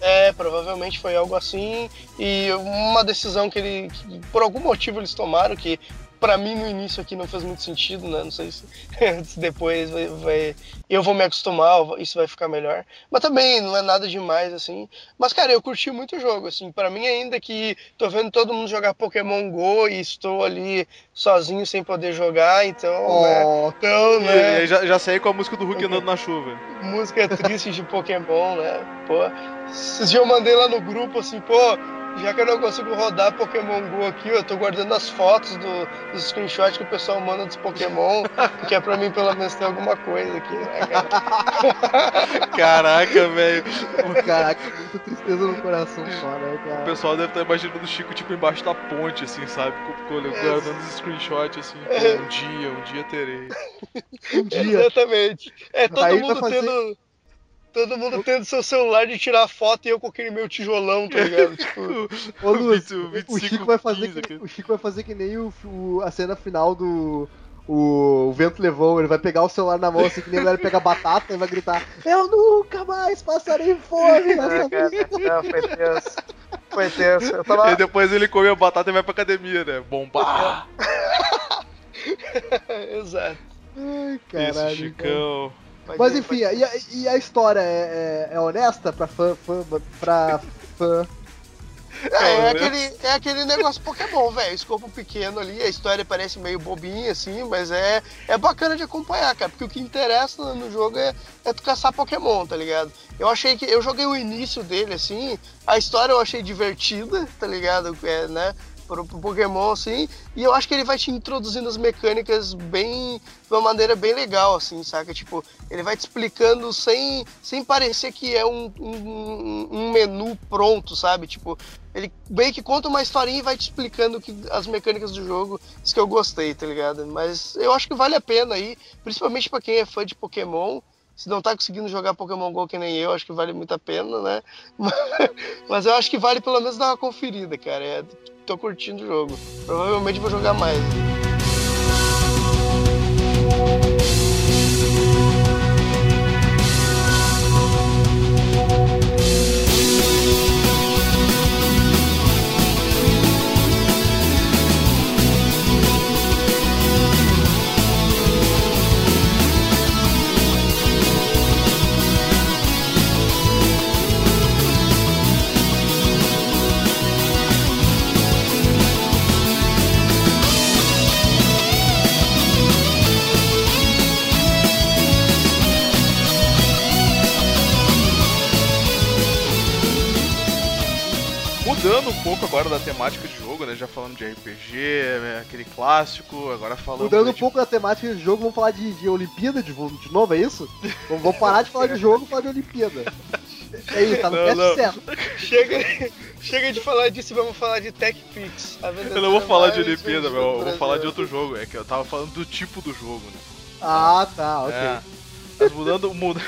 É, provavelmente foi algo assim. E uma decisão que ele, que por algum motivo eles tomaram, que pra mim no início aqui não fez muito sentido, né? Não sei se, se depois vai, vai- eu vou me acostumar, isso vai ficar melhor. Mas também não é nada demais, assim. Mas, cara, eu curti muito o jogo, assim. Pra mim, ainda que tô vendo todo mundo jogar Pokémon GO e estou ali sozinho sem poder jogar, então, né? Oh, Então, E né? já, já saí com a música do Hulk andando na chuva. música triste de Pokémon, né? Pô, esses dias eu mandei lá no grupo assim, pô, já que eu não consigo rodar Pokémon GO aqui, eu tô guardando as fotos do, dos screenshots que o pessoal manda dos Pokémon, que é pra mim pelo menos ter alguma coisa aqui, né, cara? Caraca, velho. caraca, muita tristeza no coração só, né, O cara? pessoal deve estar imaginando o Chico tipo embaixo da ponte, assim, sabe? Com- com- Guardando os screenshots assim. Pô, um dia, um dia terei. Um dia. Exatamente. É todo Aí mundo fazer- tendo. Todo mundo tendo seu celular de tirar foto e eu com aquele meu tijolão, tá ligado? Tipo, Ô, Luz, 20, o 25, Chico vai fazer 15 que, o Chico vai fazer que nem o, o- a cena final do o, o vento levou, ele vai pegar o celular na mão assim que nem a mulher pega batata e vai gritar: "Eu nunca mais passarei fome nessa vida". não, foi tenso. Foi tenso. Tava. E depois ele come a batata e vai pra academia, né? Bombar! Exato. Ai, Isso, caralho. cara. Mas enfim, e a, e a história é, é- é honesta pra fã, fã pra fã? É, é Cara, aquele, é aquele negócio Pokémon, velho. Escopo pequeno ali, a história parece meio bobinha, assim, mas é, é bacana de acompanhar, cara. Porque o que interessa no jogo é, é tu caçar Pokémon, tá ligado? Eu achei que. Eu joguei o início dele, assim, a história eu achei divertida, tá ligado? É, né? Pro, pro Pokémon, assim, e eu acho que ele vai te introduzindo as mecânicas bem. de uma maneira bem legal, assim, saca? Tipo, ele vai te explicando sem, sem parecer que é um, um, um menu pronto, sabe? Tipo, ele bem que conta uma historinha e vai te explicando que, as mecânicas do jogo, isso que eu gostei, tá ligado? Mas eu acho que vale a pena aí, principalmente pra quem é fã de Pokémon. Se não tá conseguindo jogar Pokémon GO que nem eu, acho que vale muito a pena, né? Mas eu acho que vale pelo menos dar uma conferida, cara. É, tô curtindo o jogo. Provavelmente vou jogar mais. Mudando um pouco agora da temática de jogo, né? Já falando de RPG, né, aquele clássico, agora falando. Mudando um pouco da temática do jogo, vamos falar de, de Olimpíada de, de novo, é isso? Vamos, vamos parar de falar de jogo e falar de Olimpíada. É isso, tá no Não, não. certo. Chega, chega de falar disso e vamos falar de TechPix. a Eu não vou falar de mais Olimpíada, meu, eu vou falar de outro jogo. É que eu tava falando do tipo do jogo, né? Ah, tá, ok. É. Mas mudando. Muda...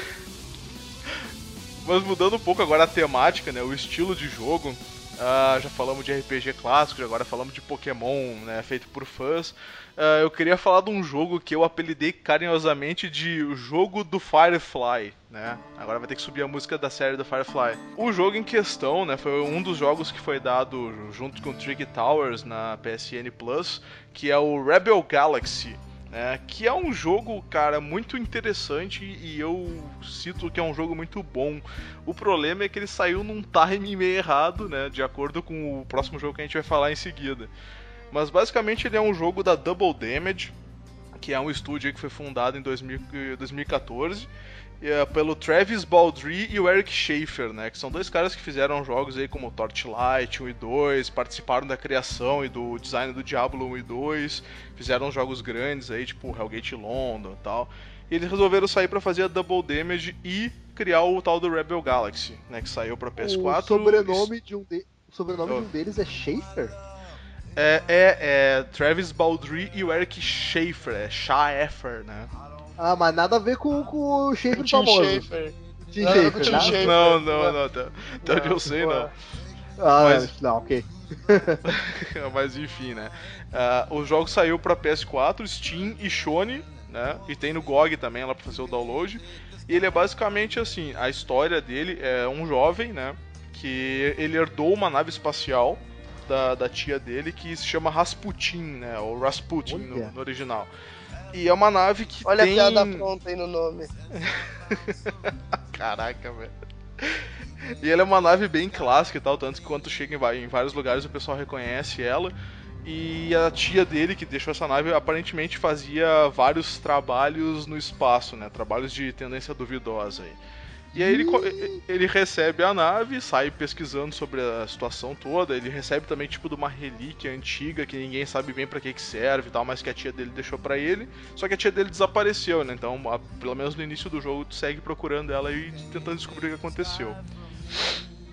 Mas mudando um pouco agora a temática, né? O estilo de jogo. Uh, já falamos de RPG clássico, agora falamos de Pokémon, né, feito por fãs. Uh, eu queria falar de um jogo que eu apelidei carinhosamente de o jogo do Firefly, né? Agora vai ter que subir a música da série do Firefly. O jogo em questão, né, foi um dos jogos que foi dado junto com Trick Towers na PSN Plus, que é o Rebel Galaxy. Né, que é um jogo, cara, muito interessante e eu cito que é um jogo muito bom. O problema é que ele saiu num time meio errado, né, de acordo com o próximo jogo que a gente vai falar em seguida. Mas basicamente ele é um jogo da Double Damage, que é um estúdio que foi fundado em 2000, 2014 é pelo Travis Baldry e o Eric Schaefer, né? Que são dois caras que fizeram jogos aí como Torchlight 1 e 2, participaram da criação e do design do Diablo 1 e 2, fizeram jogos grandes aí, tipo Hellgate London e tal. E eles resolveram sair para fazer a Double Damage e criar o tal do Rebel Galaxy, né? Que saiu pra PS4. O sobrenome, de um, de... o sobrenome oh. de um deles é Schaefer? É, é, é Travis Baldry e o Eric Schaefer, é Schaefer, né? Ah, mas nada a ver com, com o Schaefer famoso. Schaefer. Tim Schaefer, Tim Schaefer. Não, não, não. Até, até onde eu sei, não. Ah, mas... não, ok. mas enfim, né? Uh, o jogo saiu pra PS4, Steam e Sony, né? E tem no GOG também lá pra fazer o download. E ele é basicamente assim: a história dele é um jovem, né? Que ele herdou uma nave espacial da, da tia dele que se chama Rasputin, né? Ou Rasputin no, no, original. E é uma nave que Olha tem... a piada pronta aí no nome. Caraca, velho. E ela é uma nave bem clássica e tal, tanto que quando chega em vários lugares o pessoal reconhece ela. E a tia dele, que deixou essa nave, aparentemente fazia vários trabalhos no espaço, né? Trabalhos de tendência duvidosa aí. E aí ele, ele recebe a nave, sai pesquisando sobre a situação toda. Ele recebe também tipo de uma relíquia antiga que ninguém sabe bem para que, que serve e tal, mas que a tia dele deixou para ele. Só que a tia dele desapareceu, né? Então, a, pelo menos no início do jogo, tu segue procurando ela e tentando descobrir o que aconteceu.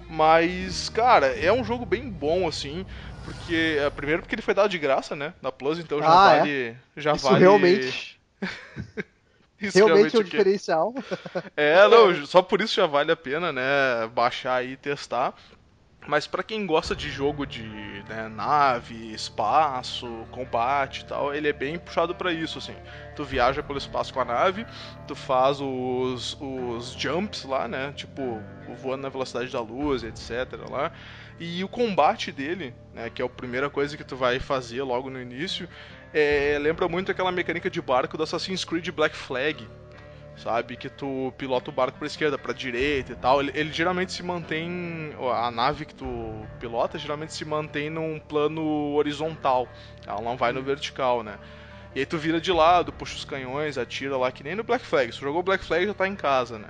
Mas, cara, é um jogo bem bom assim, porque é, primeiro porque ele foi dado de graça, né, na Plus, então já ah, é? vale, é? já Isso vale realmente Isso realmente, realmente é um diferencial. É, não, só por isso já vale a pena, né, baixar e testar. Mas para quem gosta de jogo de né, nave, espaço, combate e tal, ele é bem puxado para isso, assim. Tu viaja pelo espaço com a nave, tu faz os, os jumps lá, né? Tipo, voando na velocidade da luz, etc. lá. E o combate dele, né, que é a primeira coisa que tu vai fazer logo no início, é, lembra muito aquela mecânica de barco do Assassin's Creed Black Flag, sabe? Que tu pilota o barco pra esquerda, pra direita e tal. Ele, ele, geralmente se mantém. A nave que tu pilota geralmente se mantém num plano horizontal. Ela não vai no vertical, né? E aí tu vira de lado, puxa os canhões, atira lá, que nem no Black Flag. Se tu jogou Black Flag já tá em casa, né?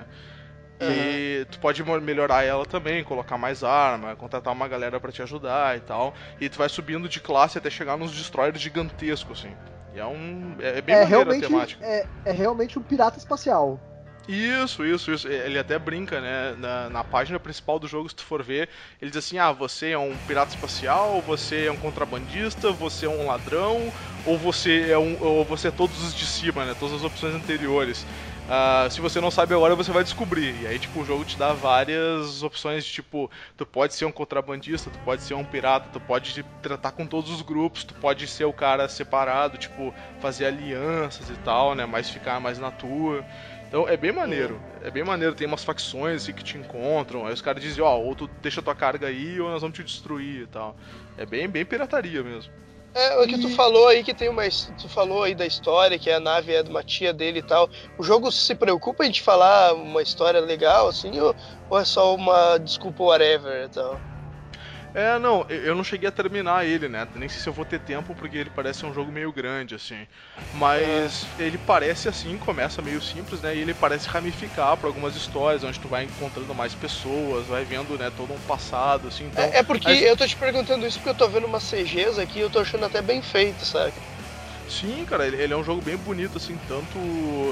Uhum. E tu pode melhorar ela também, colocar mais arma, contratar uma galera para te ajudar e tal. E tu vai subindo de classe até chegar nos destroyers gigantescos, assim. E é um. É, bem é realmente, a temática. É, é realmente um pirata espacial. Isso, isso, isso. Ele até brinca, né? Na, na, página principal do jogo, se tu for ver, ele diz assim: ah, você é um pirata espacial, você é um contrabandista, você é um ladrão, ou você é um. ou você é todos os de cima, né? Todas as opções anteriores. Uh, se você não sabe agora, você vai descobrir. E aí, tipo, o jogo te dá várias opções de tipo, tu pode ser um contrabandista, tu pode ser um pirata, tu pode tratar com todos os grupos, tu pode ser o cara separado, tipo, fazer alianças e tal, né? Mas ficar mais na tua. Então é bem maneiro, é bem maneiro, tem umas facções assim, que te encontram, aí os caras dizem, ó, oh, ou tu deixa tua carga aí ou nós vamos te destruir e tal. É bem, bem pirataria mesmo. É, o que tu falou aí que tem uma. Tu falou aí da história, que a nave é de uma tia dele e tal. O jogo se preocupa em te falar uma história legal, assim, ou, ou é só uma desculpa whatever e tal? É, não, eu não cheguei a terminar ele, né? Nem sei se eu vou ter tempo, porque ele parece um jogo meio grande, assim. Mas é. ele parece assim, começa meio simples, né? E ele parece ramificar para algumas histórias, onde tu vai encontrando mais pessoas, vai vendo, né, todo um passado, assim. Então, é, é porque eu tô te perguntando isso porque eu tô vendo umas CGs aqui e eu tô achando até bem feito, sabe? Sim, cara, ele, ele, é um jogo bem bonito, assim, tanto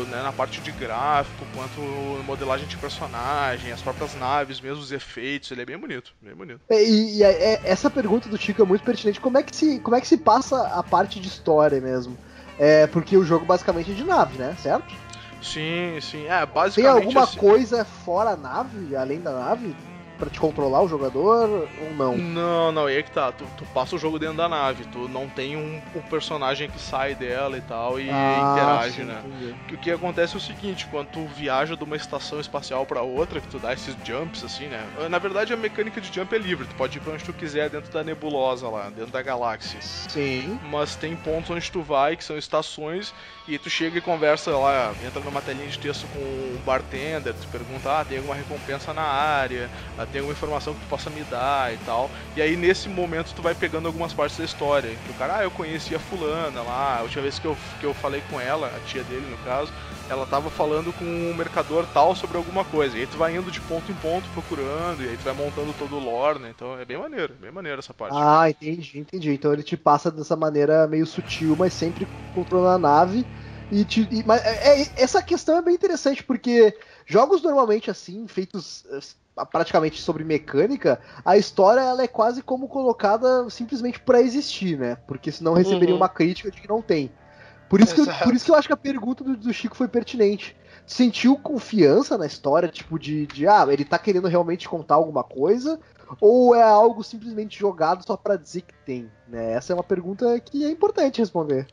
né, na parte de gráfico, quanto modelagem de personagem, as próprias naves, mesmo os efeitos, ele é bem bonito, bem bonito. É, e, e é, essa pergunta do Chico é muito pertinente, como é que se, como é que se passa a parte de história mesmo? É, porque o jogo basicamente é de nave, né, certo? Sim, sim, é, basicamente... Tem alguma assim... coisa fora a nave, além da nave? Pra te controlar o jogador ou não? Não, não, aí é que tá. Tu, tu passa o jogo dentro da nave, tu não tem um, um personagem que sai dela e tal e Ah, interage, sim, né? entendi. O que acontece é o seguinte, quando tu viaja de uma estação espacial pra outra, que tu dá esses jumps assim, né? Na verdade a mecânica de jump é livre, tu pode ir pra onde tu quiser dentro da nebulosa lá, dentro da galáxia. Sim. Mas tem pontos onde tu vai, que são estações, e tu chega e conversa lá, entra numa telinha de texto com o bartender, tu pergunta, ah, tem alguma recompensa na área, ah, tem alguma informação que tu possa me dar e tal. E aí nesse momento tu vai pegando algumas partes da história. Que o cara, ah, eu conheci a fulana lá, a última vez que eu, que eu falei com ela, a tia dele no caso, ela tava falando com um mercador tal sobre alguma coisa. E aí tu vai indo de ponto em ponto procurando, e aí tu vai montando todo o lore, né? Então é bem maneiro, bem maneiro essa parte. Ah, entendi, entendi. Então ele te passa dessa maneira meio sutil, mas sempre controlando a nave. E, te, e- mas é- é- essa questão é bem interessante, porque jogos normalmente assim, feitos praticamente sobre mecânica, a história ela é quase como colocada simplesmente pra existir, né? Porque senão receberia Uhum. uma crítica de que não tem. Por isso, que por isso que eu acho que a pergunta do, do Chico foi pertinente. Sentiu confiança na história, tipo, de, de ah, ele tá querendo realmente contar alguma coisa? Ou é algo simplesmente jogado só pra dizer que tem? Né? Essa é uma pergunta que é importante responder.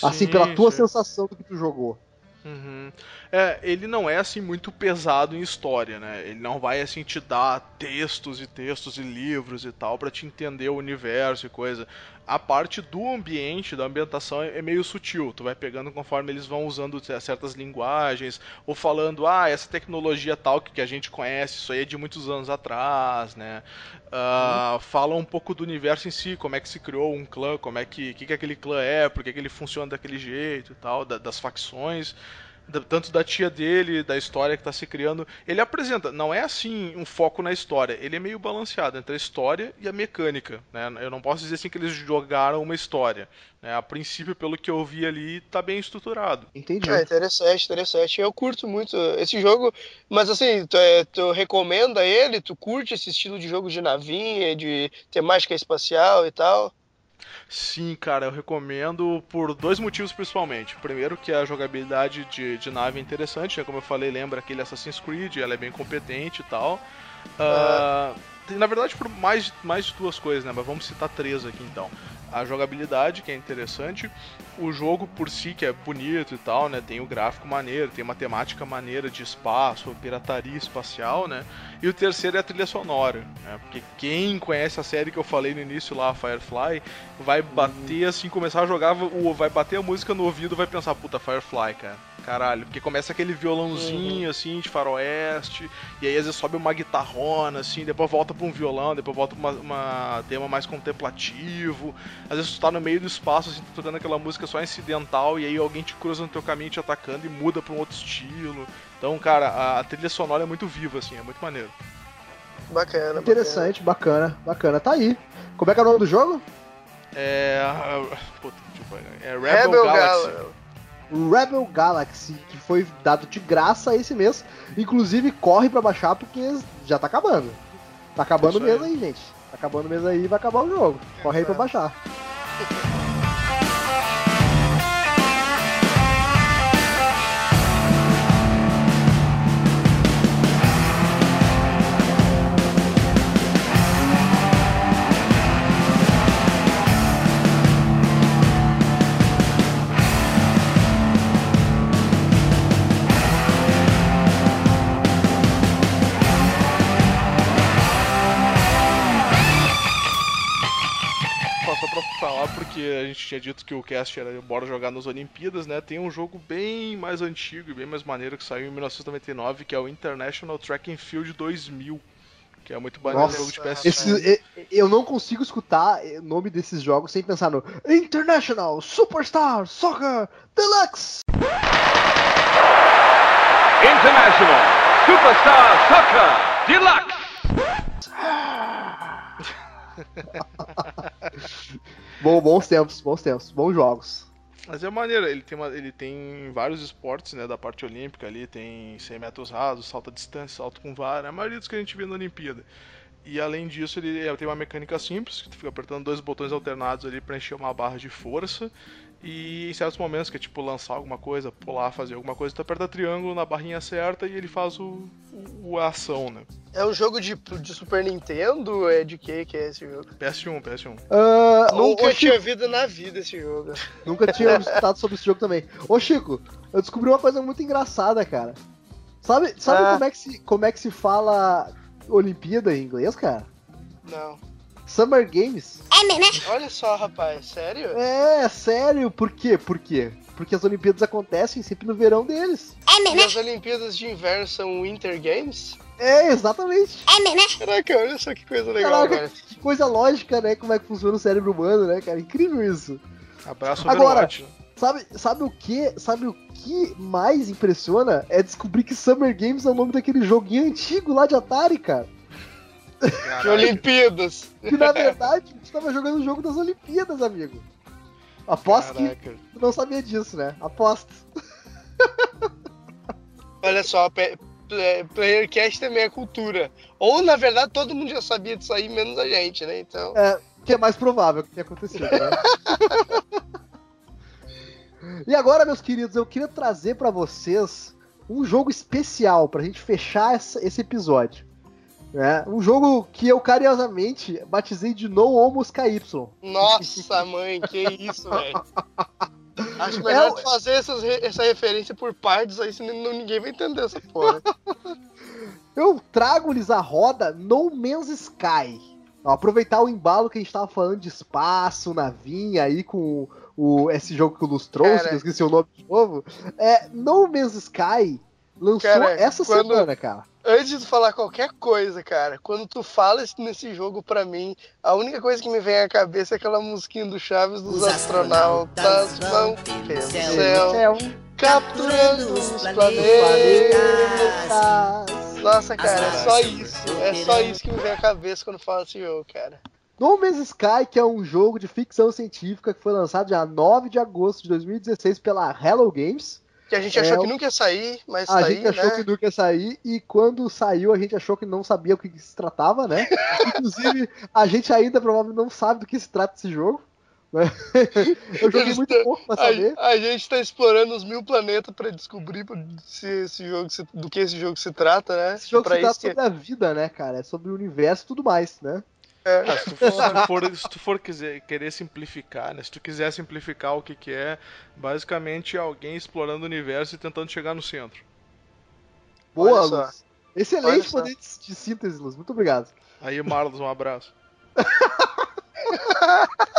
assim, Sim, pela tua sim. sensação do que tu jogou. Uhum. É, ele não é assim muito pesado em história, né? Ele não vai assim te dar textos e textos e livros e tal pra te entender o universo e coisa. A parte do ambiente, da ambientação é meio sutil. Tu vai pegando conforme eles vão usando certas linguagens ou falando, ah, essa tecnologia tal que a gente conhece, isso aí é de muitos anos atrás, né? Ah, Fala um pouco do universo em si, como é que se criou um clã, como é que, que, que aquele clã é, por que, ele funciona daquele jeito e tal, da- das facções tanto da tia dele, da história que tá se criando. Ele apresenta, não é assim um foco na história, ele é meio balanceado entre a história e a mecânica. Né? Eu não posso dizer assim que eles jogaram uma história. Né? A princípio, pelo que eu vi ali, tá bem estruturado. Entendi. É interessante, interessante. Eu curto muito esse jogo, mas assim, tu, é, tu recomenda ele? Tu curte esse estilo de jogo de navinha, de temática espacial e tal? Sim, cara, eu recomendo por dois motivos principalmente. Primeiro que a jogabilidade de, de nave é interessante, né? como eu falei, lembra aquele Assassin's Creed, ela é bem competente e tal. Tem, na verdade, por mais, mais de duas coisas, né? Mas vamos citar três aqui então. A jogabilidade, que é interessante, o jogo por si, que é bonito e tal, né? Tem o gráfico maneiro, tem uma temática maneira de espaço, pirataria espacial, né? E o terceiro é a trilha sonora, né? Porque quem conhece a série que eu falei no início lá, Firefly, vai bater assim, começar a jogar, vai bater a música no ouvido vai pensar, puta, Firefly, cara. Caralho, porque começa aquele violãozinho assim de faroeste, e aí às vezes sobe uma guitarrona, assim, depois volta pra um violão, depois volta pra uma, uma tema mais contemplativo. Às vezes tu tá no meio do espaço, assim, tu tocando aquela música só incidental, e aí alguém te cruza no teu caminho te atacando e muda pra um outro estilo. Então, cara, a, a trilha sonora é muito viva, assim, é muito maneiro. Bacana. Interessante, bacana, bacana. Tá aí. Como é que é o nome do jogo? É. Puta, tipo, é Bacana. Rebel, Rebel Galaxy. Galaxy. Rebel Galaxy, que foi dado de graça esse mês. Inclusive, corre pra baixar porque já tá acabando. Tá acabando o Isso aí. gente. Tá acabando o mês aí e vai acabar o jogo. Corre aí pra baixar. gente tinha dito que o cast era bora jogar nas Olimpíadas, né? Tem um jogo bem mais antigo e bem mais maneiro que saiu em 1999, que é o International Track and Field 2000. Que é muito maneiro, Nossa, jogo de PS1. Esse, eu não consigo escutar o nome desses jogos sem pensar no International Superstar Soccer Deluxe. International Superstar Soccer Deluxe. Bom, bons tempos, bons tempos, bons jogos. Mas é maneiro, ele tem, uma- ele tem vários esportes, né, da parte olímpica ali, tem 100 metros rasos, salto à distância, salto com vara, a maioria dos que a gente vê na Olimpíada. E além disso, ele tem uma mecânica simples, que tu fica apertando dois botões alternados ali pra encher uma barra de força. E em certos momentos, que é tipo lançar alguma coisa, pular, fazer alguma coisa, tu aperta triângulo na barrinha certa e ele faz o, o- a ação, né? É um jogo de, de Super Nintendo? É de que que é esse jogo? PS1, PS1. Ah, Nunca tinha visto na vida esse jogo. Nunca tinha escutado sobre esse jogo também. Ô Chico, eu descobri uma coisa muito engraçada, cara. Sabe, sabe Ah. como, é que se, como é que se fala Olimpíada em inglês, cara? Não. Summer Games. Olha só, rapaz, sério? É, sério, por quê? Por quê? Porque as Olimpíadas acontecem sempre no verão deles. E as Olimpíadas de Inverno são Winter Games? É, exatamente. Caraca, olha só que coisa legal, Caraca, velho. que coisa lógica, né? Como é que funciona o cérebro humano, né, cara? Incrível isso. Abraço Agora- né? Sabe, sabe o que? Sabe o que mais impressiona? É descobrir que Summer Games é o nome daquele joguinho antigo lá de Atari, cara. De. Olimpíadas. Que na verdade a gente tava jogando o jogo das Olimpíadas, amigo. Aposto que Caraca. tu não sabia disso, né? Aposto. Olha só, Playercast também é cultura. Ou, na verdade, todo mundo já sabia disso aí, menos a gente, né? Então. Que é mais provável que tenha acontecido, né? e agora, meus queridos, eu queria trazer pra vocês um jogo especial pra gente fechar essa- esse episódio. Né? Um jogo que eu carinhosamente batizei de No Homos KY. Nossa, mãe, que isso, velho. Acho melhor É o- tu fazer essas essa referência por partes aí, senão não- ninguém vai entender essa porra. Eu trago-lhes a roda No Man's Sky. Ó, aproveitar o embalo que a gente tava falando de espaço, navinha aí com o, esse jogo que o Luz trouxe, Cara. que eu esqueci o nome de novo. É, no Man's Sky lançou Cara, essa quando- semana, cara. Antes de tu falar qualquer coisa, cara, quando tu fala isso nesse jogo pra mim, a única coisa que me vem à cabeça é aquela musiquinha do Chaves dos Os astronautas astronautas vão pelo céu, céu, É um capturando os planetas. Nossa, cara, é só isso. É só isso que me vem à cabeça quando fala esse jogo, cara. No Man's Sky, que é um jogo de ficção científica que foi lançado dia 9 de agosto de 2016 pela Hello Games. Que a gente É, achou o- que nunca ia sair, mas A tá gente aí, achou né? que nunca ia sair e quando saiu a gente achou que não sabia o que, que se tratava, né? Inclusive, a gente ainda provavelmente não sabe do que se trata esse jogo. né? Eu joguei muito tão- pouco pra saber. A, a gente tá explorando os mil planetas pra descobrir se esse jogo se- do que esse jogo se trata, né? Esse jogo pra se trata isso que- sobre a vida, né, cara? É sobre o universo e tudo mais, né? É. Ah, se tu for, se tu for quiser, querer simplificar, né? Se tu quiser simplificar o que, que é, basicamente alguém explorando o universo e tentando chegar no centro. Boa. Luz. Excelente poder de, de síntese, Luz. Muito obrigado. Aí, Marlos, um abraço.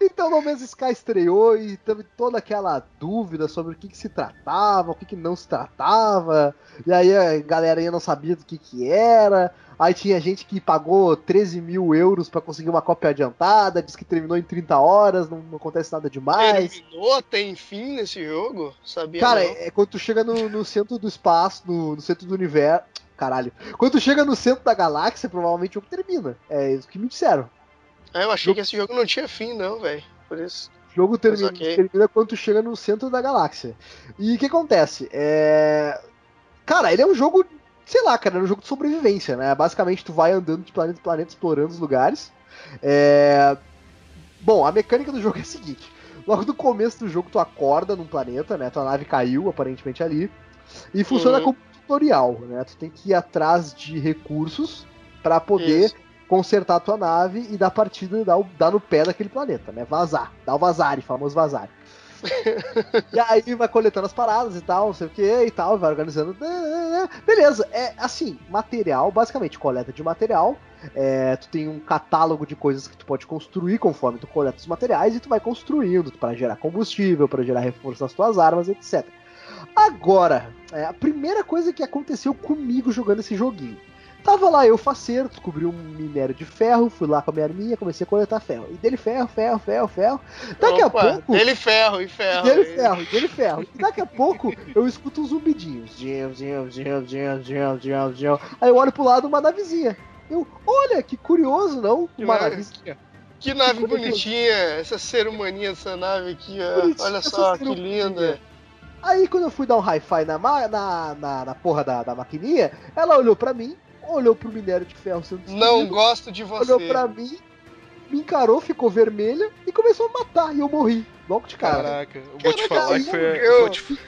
Então, No Man's Sky estreou e teve toda aquela dúvida sobre o que, que se tratava, o que, que não se tratava. E aí a galera ainda não sabia do que, que era. Aí tinha gente que pagou 13 mil euros pra conseguir uma cópia adiantada, disse que terminou em 30 horas, não, não acontece nada demais. Terminou, tem fim nesse jogo? Sabia Cara, não. é quando tu chega no, no centro do espaço, no, no centro do universo. Caralho. Quando tu chega no centro da galáxia, provavelmente o jogo termina. É isso que me disseram. Ah, eu achei que esse jogo não tinha fim, não, velho. Por isso. O jogo termina, ok. termina quando tu chega no centro da galáxia. E o que acontece? É... Cara, ele é um jogo, sei lá, cara, é um jogo de sobrevivência, né? Basicamente tu vai andando de planeta em planeta, explorando os lugares. É... Bom, a mecânica do jogo é a seguinte. Logo no começo do jogo tu acorda num planeta, né? Tua nave caiu aparentemente ali. E funciona Uhum. como tutorial, né? Tu tem que ir atrás de recursos pra poder Isso. consertar a tua nave e dar partida e dar, o- dar no pé daquele planeta, né? Vazar. Dar o vazare, famoso vazare. e aí vai coletando as paradas e tal, não sei o que e tal, vai organizando. Beleza, é assim, material, basicamente, coleta de material. É, tu tem um catálogo de coisas que tu pode construir conforme tu coleta os materiais e tu vai construindo para gerar combustível, para gerar reforço nas tuas armas, etc. Agora, é, a primeira coisa que aconteceu comigo jogando esse joguinho. Tava lá eu faceiro, descobri um minério de ferro, fui lá com a minha arminha, comecei a coletar ferro. E dele ferro, ferro, ferro, ferro. Daqui Opa, a pouco. Dele ferro e ferro. Dele hein? ferro, dele ferro. E daqui a pouco eu escuto uns zumbidinhos. Zim, zim, zim, zim, zim, zim. Aí eu olho pro lado uma navezinha. Eu, olha, que curioso, não? Uma Que navezinha. Que nave bonitinha, essa ser humaninha dessa nave aqui, ó. Olha só, que linda. Aí quando eu fui dar um hi-fi na, na, na, na porra da, da maquininha, ela olhou pra mim, olhou pro minério de ferro sendo Não destruído, gosto de você. olhou pra mim, me encarou, ficou vermelha e começou a matar. E eu morri. Logo de cara. Caraca, eu vou te falar que foi. eu- te-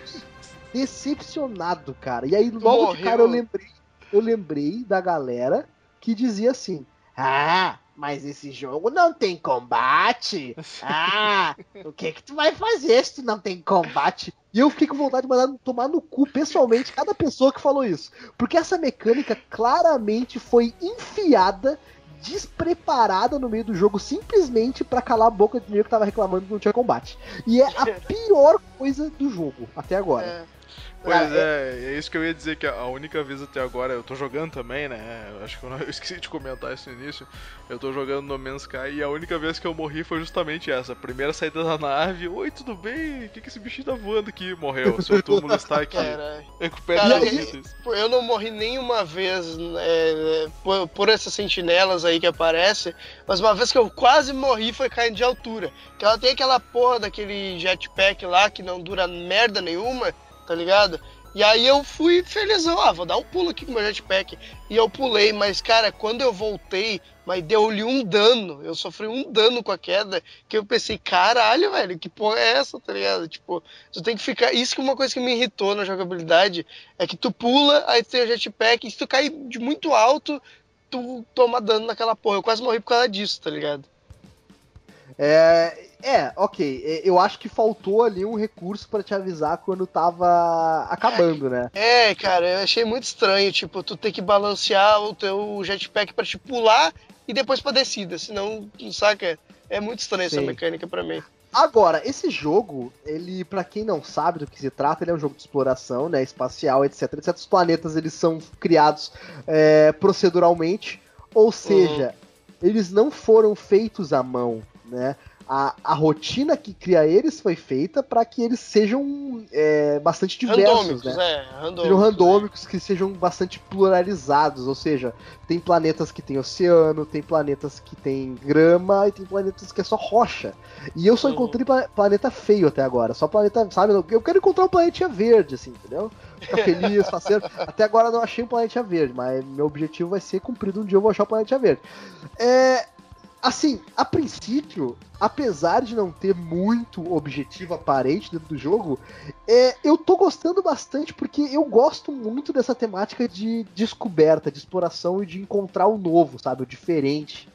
Decepcionado, cara. E aí, logo de Morreu. cara, eu lembrei, eu lembrei da galera que dizia assim: Ah, mas esse jogo não tem combate. Ah, o que que tu vai fazer se tu não tem combate? E eu fiquei com vontade de mandar tomar no cu pessoalmente cada pessoa que falou isso. Porque essa mecânica claramente foi enfiada, despreparada no meio do jogo, simplesmente pra calar a boca do nego que tava reclamando que não tinha combate. E é a pior coisa do jogo até agora. É. Pois Cara, é, é isso que eu ia dizer que a única vez até agora, eu tô jogando também, né? Eu acho que eu, não- eu esqueci de comentar isso no início. Eu tô jogando No Man's Sky e a única vez que eu morri foi justamente essa. Primeira saída da nave, oi, tudo bem? O que, que esse bichinho tá voando aqui? Morreu, seu túmulo está aqui. Caralho. Cara, e-. Pô, Eu não morri nenhuma vez é, por, por essas sentinelas aí que aparecem, mas uma vez que eu quase morri foi caindo de altura. Que ela tem aquela porra daquele jetpack lá que não dura merda nenhuma, tá ligado? E aí eu fui felizão, ah, vou dar um pulo aqui com meu jetpack. E eu pulei, mas cara, quando eu voltei, mas deu-lhe um dano, eu sofri um dano com a queda, que eu pensei, caralho, velho, que porra é essa, tá ligado? Tipo, tu tem que ficar. Isso que é uma coisa que me irritou na jogabilidade é que tu pula, aí tu tem o jetpack, e se tu cair de muito alto, tu toma dano naquela porra. Eu quase morri por causa disso, tá ligado? É, é, ok. É, Eu acho que faltou ali um recurso pra te avisar quando tava acabando, né? É, cara, eu achei muito estranho, tipo, tu ter que balancear o teu jetpack pra te pular e depois pra descida, senão, saca? É muito estranho essa Sim. mecânica pra mim. Agora, esse jogo, ele, pra quem não sabe do que se trata, ele é um jogo de exploração, né, espacial, etc, etc. Os planetas, eles são criados é, proceduralmente, ou seja, eles não foram feitos à mão, né? A, a rotina que cria eles foi feita para que eles sejam é, bastante diversos, Randômicos, né? é, randômicos. Sejam randômicos, que sejam bastante pluralizados, ou seja, tem planetas que tem oceano, tem planetas que tem grama e tem planetas que é só rocha. E eu só Uhum. encontrei pla- planeta feio até agora, só planeta, sabe? Eu quero encontrar um planeta verde, assim, entendeu? Ficar feliz, fazer. Até agora eu não achei um planeta verde, mas meu objetivo vai ser cumprido um dia eu vou achar o planeta verde. É. Assim, a princípio, apesar de não ter muito objetivo aparente dentro do jogo, é, eu tô gostando bastante porque eu gosto muito dessa temática de descoberta, de exploração e de encontrar o novo, sabe? O diferente.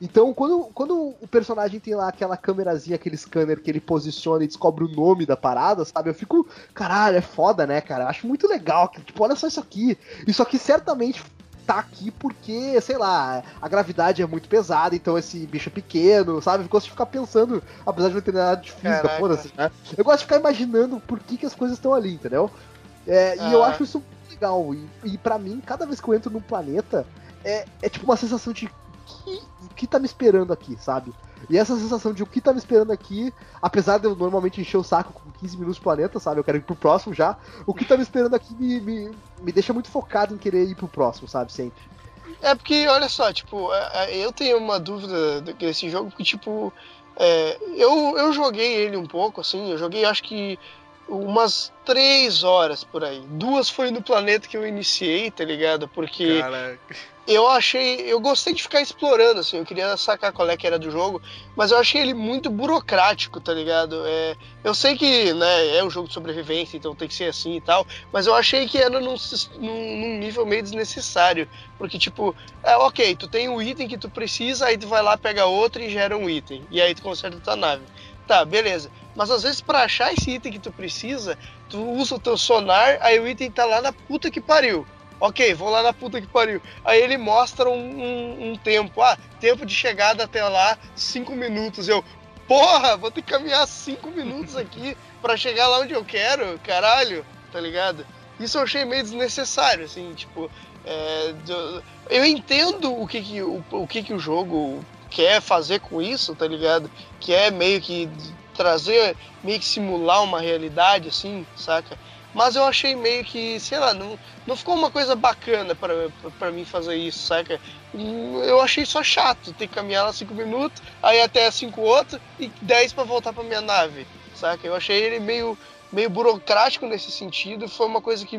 Então, quando, quando o personagem tem lá aquela câmerazinha, aquele scanner que ele posiciona e descobre o nome da parada, sabe? Eu fico, caralho, é foda, né, cara? Eu acho muito legal. Tipo, olha só isso aqui. Isso aqui certamente tá aqui porque, sei lá, a gravidade é muito pesada, então esse bicho é pequeno, sabe? Eu gosto de ficar pensando, apesar de não ter nada de física, foda-se, né? Eu gosto de ficar imaginando por que, que as coisas estão ali, entendeu? É, E eu Ah. acho isso muito legal. E, e para mim, cada vez que eu entro num planeta, é, é tipo uma sensação de que, o que tá me esperando aqui, sabe? E essa sensação de o que tá me esperando aqui, apesar de eu normalmente encher o saco com 15 minutos do planeta, sabe? Eu quero ir pro próximo já. O que tá me esperando aqui me, me, me deixa muito focado em querer ir pro próximo, sabe? Sempre. É porque, olha só, tipo, é, é, eu tenho uma dúvida desse jogo, porque, tipo, é, eu, eu joguei ele um pouco, assim, eu joguei acho que umas três horas por aí. Duas foi no planeta que eu iniciei, tá ligado? Porque Cara, eu achei. Eu gostei de ficar explorando, assim, eu queria sacar qual é que era do jogo, mas eu achei ele muito burocrático, tá ligado? É, eu sei que né, é um jogo de sobrevivência, então tem que ser assim e tal, mas eu achei que era num, num- num nível meio desnecessário. Porque, tipo, é ok, tu tem um item que tu precisa, aí tu vai lá, pega outro e gera um item. E aí tu conserta tua nave. Tá, beleza. Mas às vezes pra achar esse item que tu precisa, tu usa o teu sonar, aí o item tá lá na puta que pariu. Ok, vou lá na puta que pariu. Aí ele mostra um, um- um tempo. Ah, tempo de chegada até lá, 5 minutos. Eu, porra, vou ter que caminhar 5 minutos aqui pra chegar lá onde eu quero, caralho, tá ligado? Isso eu achei meio desnecessário, assim, tipo. é, eu entendo o que, que, o, o que, que o jogo quer fazer com isso, tá ligado? Que é meio que trazer, meio que simular uma realidade, assim, saca? Mas eu achei meio que, sei lá, não, não ficou uma coisa bacana pra mim fazer isso, saca? Eu achei só chato ter que caminhar lá 5 minutos, aí até 5 outros e 10 pra voltar pra minha nave, saca? Eu achei ele meio, meio burocrático nesse sentido, foi uma coisa que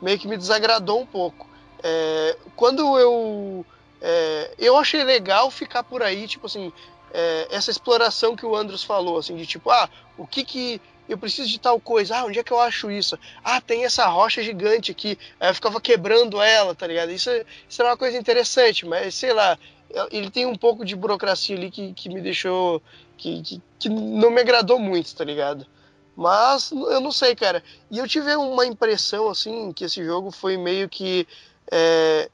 meio que me desagradou um pouco. é, quando eu. É, eu achei legal ficar por aí, tipo assim, é, essa exploração que o Andros falou, assim, de tipo, ah, o que que. Eu preciso de tal coisa, ah, onde é que eu acho isso? Ah, tem essa rocha gigante aqui, aí eu ficava quebrando ela, tá ligado? Isso, isso era uma coisa interessante, mas sei lá, ele tem um pouco de burocracia ali que, que me deixou. Que, que, que não me agradou muito, tá ligado? Mas eu não sei, cara. E eu tive uma impressão, assim, que esse jogo foi meio que. É,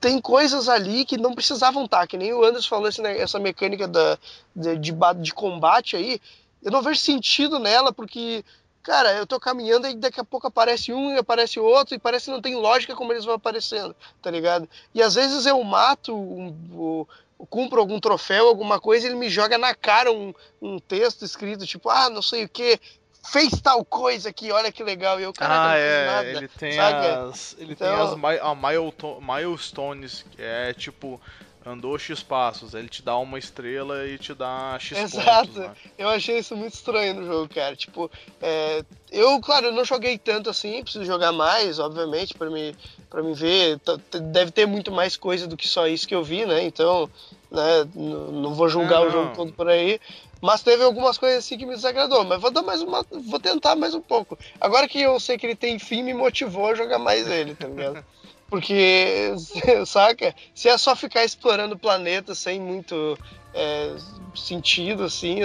tem coisas ali que não precisavam estar, que nem o Anderson falou esse, né, essa mecânica da, de, de, de, combate aí. Eu não vejo sentido nela, porque, cara, eu tô caminhando e daqui a pouco aparece um e aparece outro, e parece que não tem lógica como eles vão aparecendo, tá ligado? E às vezes eu mato um, um cumpro algum troféu, alguma coisa, ele me joga na cara um, um texto escrito, tipo, ah, não sei o que, fez tal coisa aqui, olha que legal. E eu, cara, ah, é, nada, ele tem sabe? as, ele então... tem as mi a milestones, que é tipo andou X passos, ele te dá uma estrela e te dá X Exato. pontos. Exato, né? eu achei isso muito estranho no jogo, cara. Tipo, é, eu, claro, eu não joguei tanto assim, preciso jogar mais, obviamente, para me, pra me ver. Deve ter muito mais coisa do que só isso que eu vi, né? Então, né, não vou julgar o jogo todo por aí. Mas teve algumas coisas assim que me desagradou. Mas vou dar mais uma. Vou tentar mais um pouco. Agora que eu sei que ele tem fim, me motivou a jogar mais ele, tá ligado? Porque, saca? Se é só ficar explorando o planeta sem muito é, sentido, assim,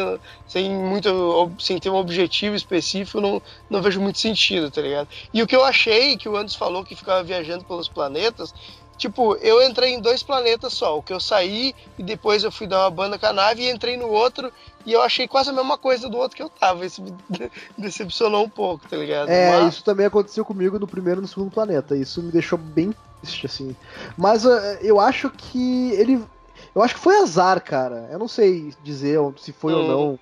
sem muito. sem ter um objetivo específico, não, não vejo muito sentido, tá ligado? E o que eu achei, que o Anderson falou que ficava viajando pelos planetas, Tipo, eu entrei em dois planetas só. O que eu saí e depois eu fui dar uma banda com a nave e entrei no outro e eu achei quase a mesma coisa do outro que eu tava. Isso me decepcionou um pouco, tá ligado? É, Mas... isso também aconteceu comigo no primeiro e no segundo planeta. Isso me deixou bem triste, assim. Mas uh, eu acho que ele. Eu acho que foi azar, cara. Eu não sei dizer se foi hum. ou não.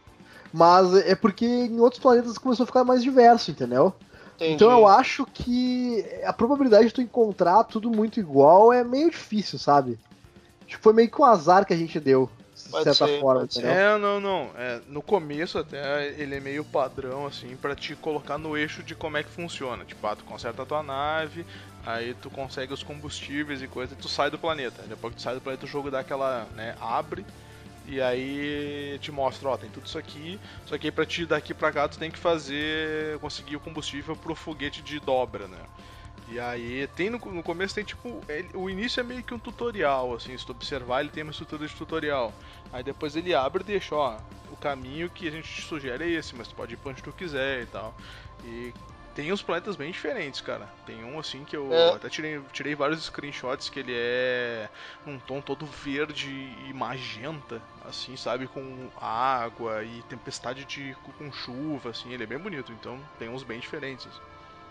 Mas é porque em outros planetas começou a ficar mais diverso, entendeu? Entendi. Então eu acho que a probabilidade de tu encontrar tudo muito igual é meio difícil, sabe? Que foi meio que um azar que a gente deu, de pode certa ser, forma. É, não, não. É, no começo até ele é meio padrão, assim, para te colocar no eixo de como é que funciona. Tipo, ah, tu conserta a tua nave, aí tu consegue os combustíveis e coisa, e tu sai do planeta. Depois que tu sai do planeta, o jogo dá aquela, né, abre e aí te mostra, ó, tem tudo isso aqui, só que aí pra te daqui pra cá tu tem que fazer, conseguir o combustível pro foguete de dobra, né? E aí tem no, no começo tem tipo, ele, o início é meio que um tutorial, assim, se tu observar ele tem uma estrutura de tutorial. Aí depois ele abre e deixa, ó, o caminho que a gente te sugere é esse, mas tu pode ir pra onde tu quiser e tal. E tem uns planetas bem diferentes, cara. Tem um assim que eu é. até tirei, tirei vários screenshots que ele é um tom todo verde e magenta, assim, sabe? Com água e tempestade de com chuva, assim. Ele é bem bonito, então tem uns bem diferentes.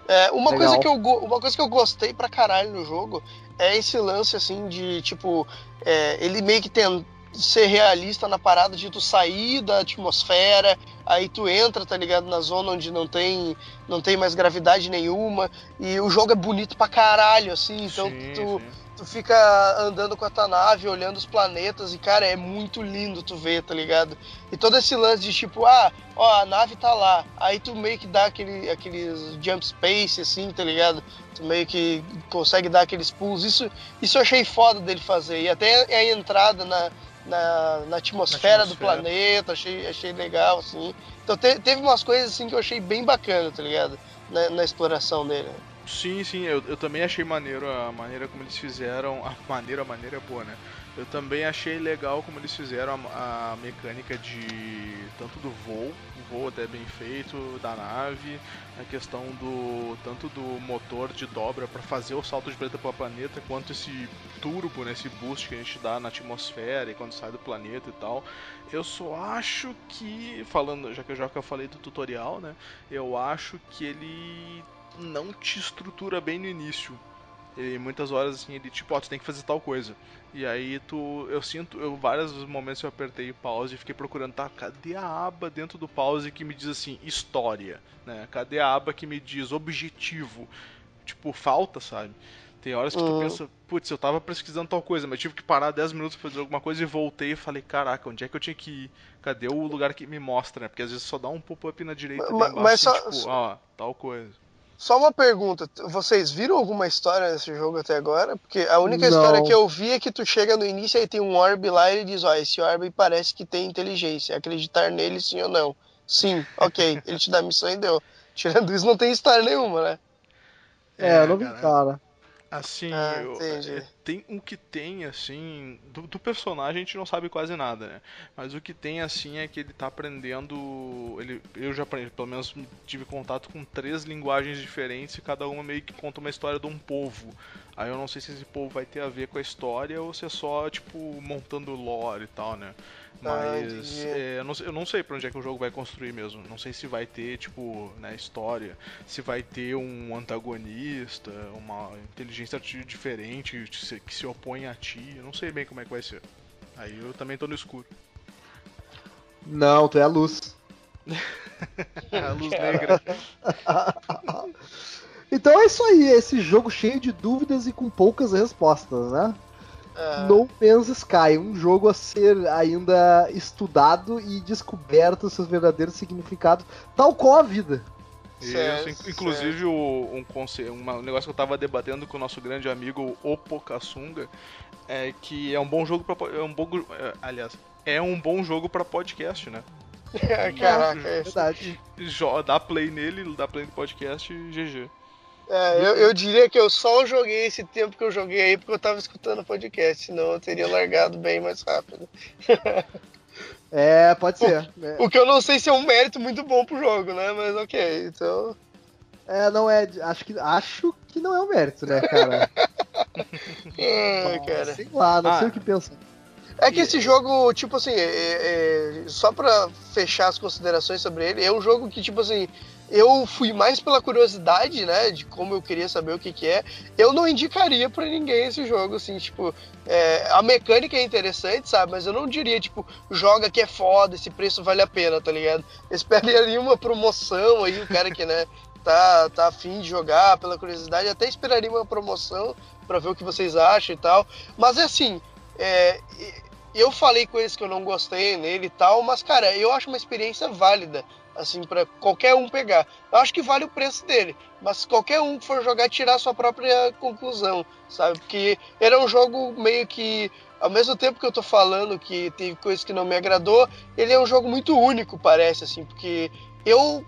É, uma, coisa que eu, uma coisa que eu gostei pra caralho no jogo é esse lance, assim, de, tipo, é, ele meio que tem ser realista na parada de tu sair da atmosfera, aí tu entra, tá ligado, na zona onde não tem, não tem mais gravidade nenhuma, e o jogo é bonito pra caralho, assim, então sim, tu, sim. tu fica andando com a tua nave, olhando os planetas, e cara, é muito lindo tu ver, tá ligado? E todo esse lance de tipo, ah, ó, a nave tá lá, aí tu meio que dá aquele, aqueles jump space, assim, tá ligado? Tu meio que consegue dar aqueles pulls, isso, isso eu achei foda dele fazer, e até a entrada na na, na, atmosfera, na atmosfera, do planeta, achei, achei legal, assim. Então te, teve umas coisas assim que eu achei bem bacana, tá ligado? Na, na exploração dele. Sim, sim, eu, eu também achei maneiro a maneira como eles fizeram. A maneira, a maneira é boa, né? Eu também achei legal como eles fizeram a, a mecânica de tanto do voo, o voo até bem feito da nave, a questão do tanto do motor de dobra para fazer o salto de planeta para planeta, quanto esse turbo, né, esse boost que a gente dá na atmosfera e quando sai do planeta e tal. Eu só acho que falando, já que eu já eu falei do tutorial, né, eu acho que ele não te estrutura bem no início. E muitas horas assim, ele tipo, ó, oh, tu tem que fazer tal coisa. E aí tu. Eu sinto. Eu vários momentos eu apertei pause e fiquei procurando, tá? Cadê a aba dentro do pause que me diz assim, história? Né? Cadê a aba que me diz objetivo? Tipo, falta, sabe? Tem horas que uhum. tu pensa, putz, eu tava pesquisando tal coisa, mas tive que parar 10 minutos pra fazer alguma coisa e voltei e falei, caraca, onde é que eu tinha que ir? Cadê o lugar que me mostra, né? Porque às vezes só dá um pop-up na direita mas, e embaixo, mas assim, só, tipo, ó, tal coisa. Só uma pergunta, vocês viram alguma história nesse jogo até agora? Porque a única Não. história que eu vi é que tu chega no início e tem um orb lá e ele diz, ó, esse orb parece que tem inteligência, acreditar nele sim ou não. Sim, ok, ele te dá a missão e deu. Tirando isso, não tem história nenhuma, né? É, eu não vi, cara. cara. Assim, Ah, eu- é, tem o que tem, assim, do, do personagem a gente não sabe quase nada, né? Mas o que tem, assim, é que ele tá aprendendo. Ele, eu já aprendi, pelo menos tive contato com três linguagens diferentes e cada uma meio que conta uma história de um povo. Aí eu não sei se esse povo vai ter a ver com a história ou se é só, tipo, montando lore e tal, né? Ah, Mas é, eu, não, sei- eu não sei pra onde é que o jogo vai construir mesmo. Não sei se vai ter, tipo, né, história, se vai ter um antagonista, uma inteligência diferente que se, opõe a ti. Eu não sei bem como é que vai ser. Aí eu também tô no escuro. Não, tu é a luz. a luz negra. Então é isso aí, esse jogo cheio de dúvidas e com poucas respostas, né? Ah, No Man's Sky, um jogo a ser ainda estudado e descoberto seus verdadeiros significados, tal qual a vida. Certo, Isso, in- inclusive o, um, conce- um negócio que eu tava debatendo com o nosso grande amigo Oppo Kasunga é que é um bom jogo para é um bom, é, aliás, é um bom jogo pra podcast, né? Caraca, é. Verdade. Dá play nele, dá play no podcast e GG. É, eu, eu diria que eu só joguei esse tempo que eu joguei aí porque eu tava escutando o podcast, senão eu teria largado bem mais rápido. É, pode ser. É, O que eu não sei se é um mérito muito bom pro jogo, né? Mas ok, então. É, não é. Acho que, acho que não é um mérito, né, cara? Ai, cara. Sei lá, não Ah. sei o que pensar. É que esse jogo, tipo assim, é- é- só pra fechar as considerações sobre ele, é um jogo que, tipo assim, eu fui mais pela curiosidade, né, de como eu queria saber o que que é. Eu não indicaria pra ninguém esse jogo, assim, tipo, é, a mecânica é interessante, sabe, mas eu não diria, tipo, joga que é foda, esse preço vale a pena, tá ligado? Eu esperaria uma promoção aí, o cara que, né, tá, tá afim de jogar pela curiosidade, até esperaria uma promoção pra ver o que vocês acham e tal. Mas assim, é, eu falei coisas que eu não gostei nele e tal, mas cara, eu acho uma experiência válida, assim, para qualquer um pegar. Eu acho que vale o preço dele, mas qualquer um que for jogar tirar sua própria conclusão, sabe? Porque era um jogo meio que ao mesmo tempo que eu tô falando que teve coisas que não me agradou, ele é um jogo muito único, parece assim, porque eu,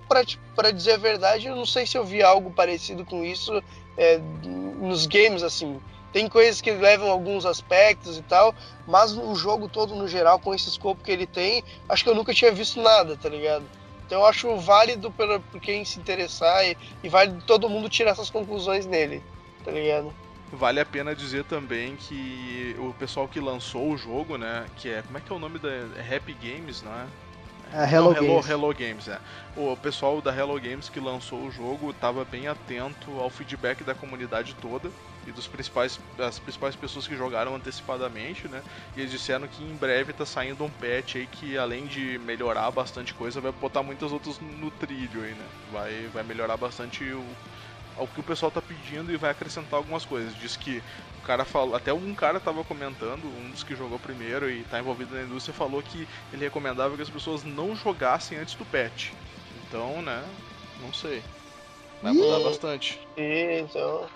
pra dizer a verdade, eu não sei se eu vi algo parecido com isso é, nos games, assim. Tem coisas que levam alguns aspectos e tal, mas o jogo todo no geral, com esse escopo que ele tem, acho que eu nunca tinha visto nada, tá ligado? Então eu acho válido pra quem se interessar e, e vale todo mundo tirar essas conclusões nele, tá ligado? Vale a pena dizer também que o pessoal que lançou o jogo, né, que é, como é que é o nome da é Happy Games, não é? Hello Não, Hello, Games. Hello Games, é. O pessoal da Hello Games que lançou o jogo estava bem atento ao feedback da comunidade toda e dos principais das principais pessoas que jogaram antecipadamente, né? E eles disseram que em breve tá saindo um patch aí que além de melhorar bastante coisa, vai botar muitas outras no trilho aí, né? Vai vai melhorar bastante o ao que o pessoal tá pedindo e vai acrescentar algumas coisas. Diz que o cara falou, até um cara tava comentando, um dos que jogou primeiro e tá envolvido na indústria, falou que ele recomendava que as pessoas não jogassem antes do patch. Então, né, não sei. Vai mudar Ih. bastante. E, então.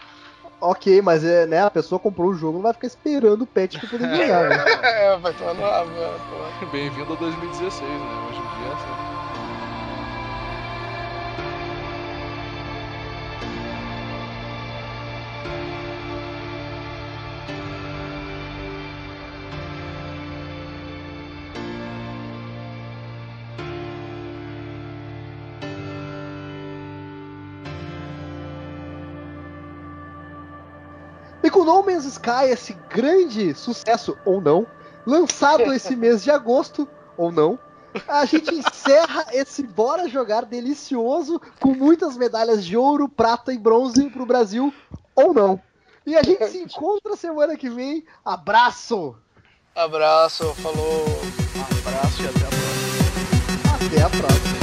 Ok, mas é, né, a pessoa comprou o jogo, não vai ficar esperando o patch pra poder jogar, né? É, vai tomar no tomar. Bem-vindo a 2016, né? Hoje em dia é assim. Com No Man's Sky, esse grande sucesso, ou não, lançado esse mês de agosto, ou não, a gente encerra esse Bora Jogar delicioso com muitas medalhas de ouro, prata e bronze pro Brasil, ou não. E a gente se encontra semana que vem. Abraço! Abraço, falou. Abraço e até a próxima. Até a próxima.